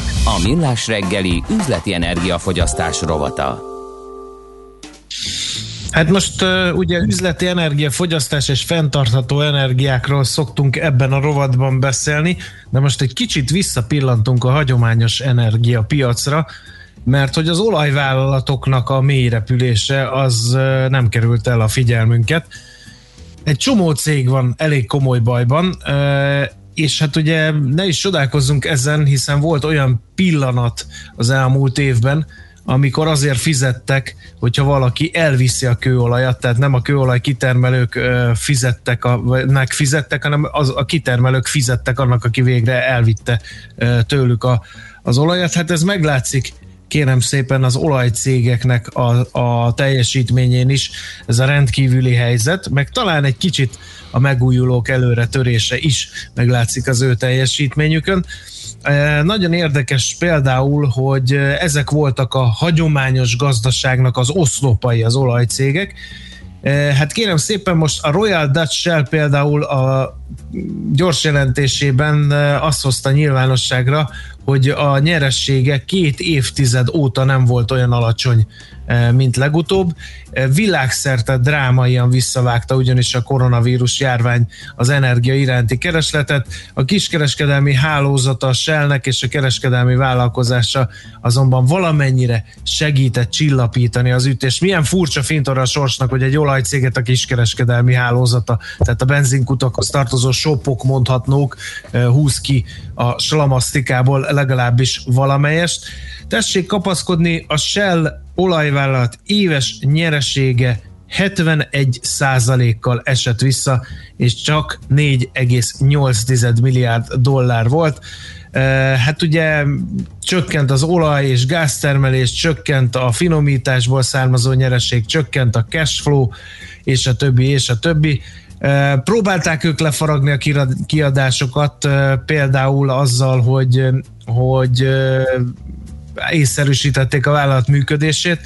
A Millás reggeli üzleti energiafogyasztás rovata. Hát most ugye üzleti energiafogyasztás és fenntartható energiákról szoktunk ebben a rovatban beszélni, de most egy kicsit visszapillantunk a hagyományos energiapiacra, mert hogy az olajvállalatoknak a mélyrepülése az nem került el a figyelmünket. Egy csomó cég van elég komoly bajban, és hát ugye ne is csodálkozzunk ezen, hiszen volt olyan pillanat az elmúlt évben, amikor azért fizettek, hogyha valaki elviszi a kőolajat, tehát nem a kőolaj kitermelők fizettek, a, nek fizettek, hanem az, a kitermelők fizettek annak, aki végre elvitte tőlük a, az olajat. Hát ez meglátszik kérem szépen az olajcégeknek a, a teljesítményén is ez a rendkívüli helyzet, meg talán egy kicsit a megújulók előre törése is meglátszik az ő teljesítményükön. E, Nagyon érdekes például, hogy ezek voltak a hagyományos gazdaságnak az oszlopai az olajcégek. E, Hát kérem szépen most a Royal Dutch Shell például a gyors jelentésében e, azt hozta nyilvánosságra, hogy a nyeressége két évtized óta nem volt olyan alacsony, mint legutóbb. E, Világszerte drámaian visszavágta ugyanis a koronavírus járvány az energia iránti keresletet. A kiskereskedelmi hálózata a Shellnek és a kereskedelmi vállalkozása azonban valamennyire segített csillapítani az ütést. Milyen furcsa fintora a sorsnak, hogy egy olajcéget a kiskereskedelmi hálózata, tehát a benzinkutakhoz tartozó shopok mondhatnók, e, húz ki a slamasztikából legalábbis valamelyest. Tessék kapaszkodni, a Shell olajvállalat éves nyeresége 71 százalékkal esett vissza, és csak 4,8 milliárd dollár volt. Hát ugye csökkent az olaj és gáztermelés, csökkent a finomításból származó nyereség, csökkent a cash flow, és a többi, és a többi. Próbálták ők lefaragni a kiadásokat, például azzal, hogy, hogy észszerűsítették a vállalat működését,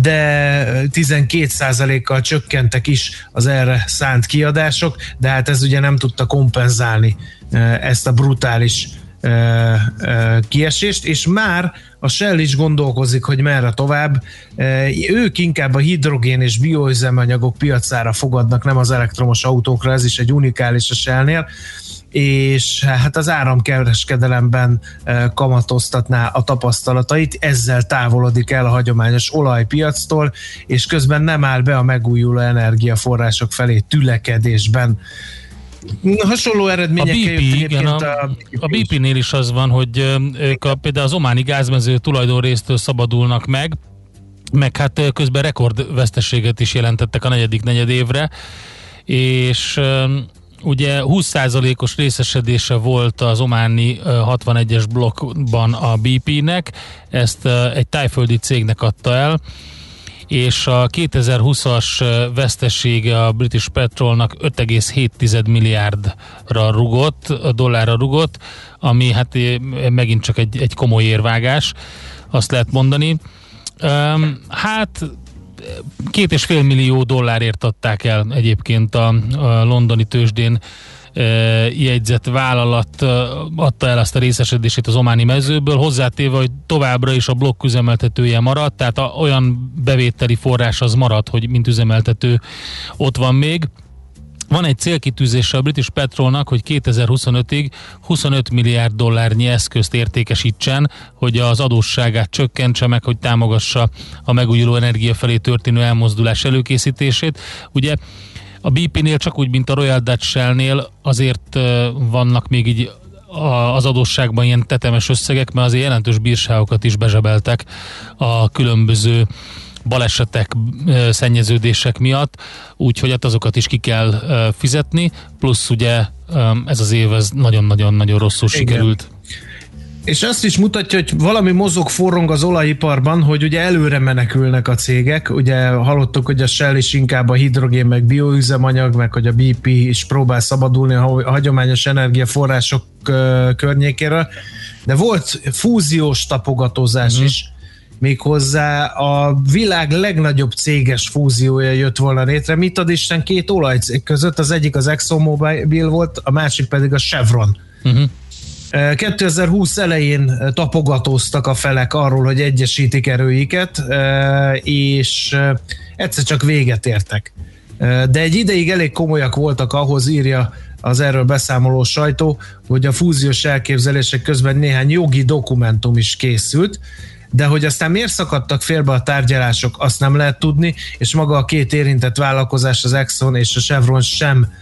de 12%-kal csökkentek is az erre szánt kiadások, de hát ez ugye nem tudta kompenzálni eh, ezt a brutális eh, eh, kiesést, és már a Shell is gondolkozik, hogy merre tovább. Ők inkább a hidrogén és bioüzemanyagok piacára fogadnak, nem az elektromos autókra, ez is egy unikális a Shellnél és hát az áramkereskedelemben eh, kamatoztatná a tapasztalatait, ezzel távolodik el a hagyományos olajpiactól, és közben nem áll be a megújuló energiaforrások felé tülekedésben. Hasonló A eredményekkel BP, jött igen, egyébként a, a BP-nél is az van, hogy ö, ők a, például az ománi gázmező tulajdonrésztől szabadulnak meg, meg hát közben rekordveszteséget is jelentettek a negyedik negyed évre, és ugye 20%-os részesedése volt az ománi ö, 61-es blokkban a BP-nek, ezt egy tájföldi cégnek adta el, és a 2020-as vesztesége a British Petrolnak 5,7 milliárdra rugott, dollárra rugott, ami hát megint csak egy, egy komoly érvágás, azt lehet mondani. Hát két és fél millió dollárért adták el egyébként a, a londoni tőzsdén e, jegyzett vállalat e, adta el azt a részesedését az ománi mezőből, hozzátéve, hogy továbbra is a blokk üzemeltetője maradt, tehát a, olyan bevételi forrás az maradt, hogy mint üzemeltető ott van még. Van egy célkitűzése a British Petrolnak, hogy 2025-ig 25 milliárd dollárnyi eszközt értékesítsen, hogy az adósságát csökkentse meg, hogy támogassa a megújuló energia felé történő elmozdulás előkészítését. Ugye a BP-nél csak úgy, mint a Royal Dutch Shell-nél azért vannak még így az adósságban ilyen tetemes összegek, mert azért jelentős bírságokat is bezsebeltek a különböző balesetek, szennyeződések miatt, úgyhogy hát azokat is ki kell fizetni, plusz ugye ez az év ez nagyon-nagyon-nagyon rosszul Igen. sikerült. És azt is mutatja, hogy valami mozog forrong az olajiparban, hogy ugye előre menekülnek a cégek. Ugye hallottuk, hogy a Shell is inkább a hidrogén, meg bioüzemanyag, meg hogy a BP is próbál szabadulni a hagyományos energiaforrások környékéről. De volt fúziós tapogatózás Mhm. mm. is, méghozzá a világ legnagyobb céges fúziója jött volna létre. Mit ad Isten két olajcég között, az egyik az ExxonMobil volt, a másik pedig a Chevron. Uh-huh. 2020 elején tapogatóztak a felek arról, hogy egyesítik erőiket, és egyszer csak véget értek. De egy ideig elég komolyak voltak ahhoz, írja az erről beszámoló sajtó, hogy a fúziós elképzelések közben néhány jogi dokumentum is készült, de hogy aztán miért szakadtak félbe a tárgyalások, azt nem lehet tudni, és maga a két érintett vállalkozás, az Exxon és a Chevron sem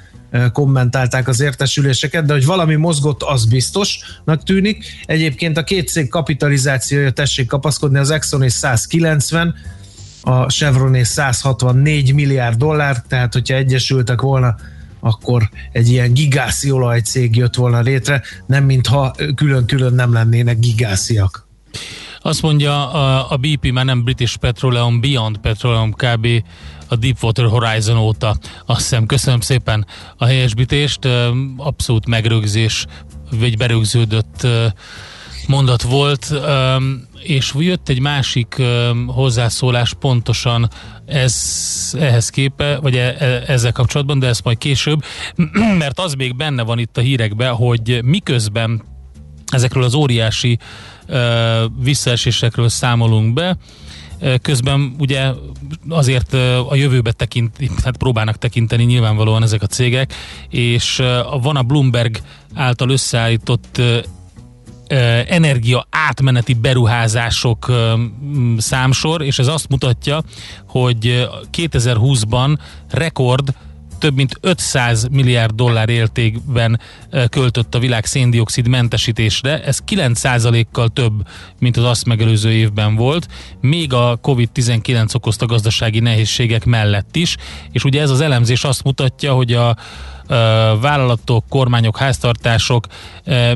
kommentálták az értesüléseket, de hogy valami mozgott, az biztosnak tűnik. Egyébként a két cég kapitalizációja, tessék kapaszkodni, az Exxon és 190, a Chevron és 164 milliárd dollár, tehát hogyha egyesültek volna, akkor egy ilyen gigászi olajcég jött volna létre, nem mintha külön-külön nem lennének gigásziak. Azt mondja a, a BP, már nem British Petroleum, Beyond Petroleum kb. a Deepwater Horizon óta. Azt hiszem, köszönöm szépen a helyesbítést, abszolút megrögzés, vagy berögződött mondat volt, és jött egy másik hozzászólás pontosan ez, ehhez képe, vagy e, e, ezzel kapcsolatban, de ezt majd később, mert az még benne van itt a hírekben, hogy miközben ezekről az óriási visszaesésekről számolunk be, Közben ugye azért a jövőbe tekint, hát próbálnak tekinteni nyilvánvalóan ezek a cégek, és van a Bloomberg által összeállított energia átmeneti beruházások számsor, és ez azt mutatja, hogy 2020-ban rekord több mint 500 milliárd dollár értékben költött a világ széndiokszid mentesítésre, ez 9%-kal több, mint az azt megelőző évben volt, még a COVID-19 okozta gazdasági nehézségek mellett is, és ugye ez az elemzés azt mutatja, hogy a vállalatok, kormányok, háztartások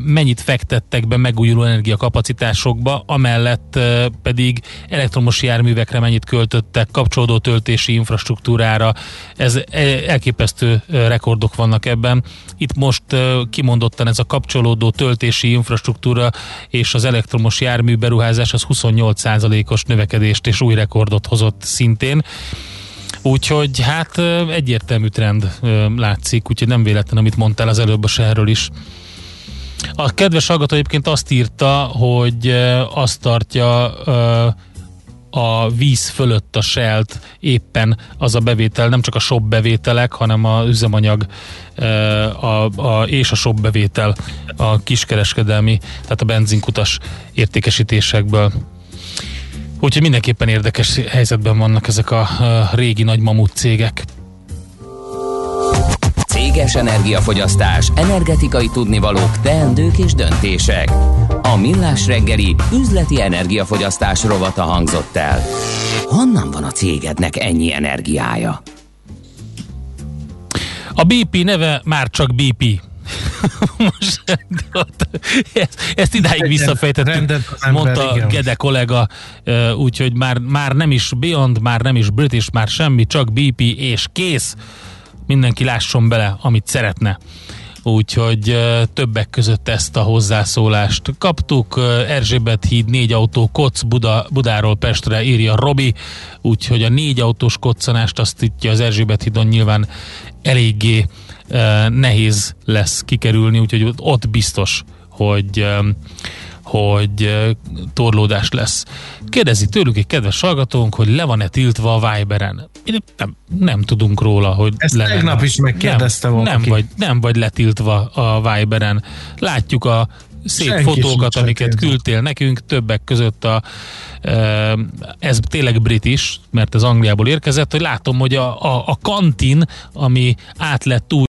mennyit fektettek be megújuló energiakapacitásokba, amellett pedig elektromos járművekre mennyit költöttek, kapcsolódó töltési infrastruktúrára. Ez elképesztő rekordok vannak ebben. Itt most kimondottan ez a kapcsolódó töltési infrastruktúra és az elektromos jármű beruházás az 28%-os növekedést és új rekordot hozott szintén. Úgyhogy hát egyértelmű trend látszik, úgyhogy nem véletlen, amit mondtál az előbb a seherről is. A kedves hallgató egyébként azt írta, hogy azt tartja a víz fölött a selt éppen az a bevétel, nem csak a shop bevételek, hanem a üzemanyag a, a, és a shop bevétel a kiskereskedelmi, tehát a benzinkutas értékesítésekből. Úgyhogy mindenképpen érdekes helyzetben vannak ezek a, régi nagy mamut cégek. Céges energiafogyasztás, energetikai tudnivalók, teendők és döntések. A Millás reggeli üzleti energiafogyasztás rovata hangzott el. Honnan van a cégednek ennyi energiája? A BP neve már csak BP. Most, ezt, ezt idáig visszafejtettük, mondta igen. Gede kollega, úgyhogy már, már nem is Beyond, már nem is British, már semmi, csak BP és kész. Mindenki lásson bele, amit szeretne. Úgyhogy többek között ezt a hozzászólást kaptuk. Erzsébet híd, négy autó koc Buda, Budáról Pestre írja Robi, úgyhogy a négy autós koccanást azt itt az Erzsébet hídon nyilván eléggé nehéz lesz kikerülni, úgyhogy ott biztos, hogy hogy torlódás lesz. Kérdezi tőlük egy kedves hallgatónk, hogy le van-e tiltva a Viberen. Nem, nem tudunk róla, hogy Ezt le tegnap is megkérdezte nem, nem vagy, nem vagy letiltva a Viberen. Látjuk a szép Senki fotókat, amiket küldtél nekünk, többek között a, ez tényleg brit is, mert ez Angliából érkezett, hogy látom, hogy a, a, a kantin, ami át lett új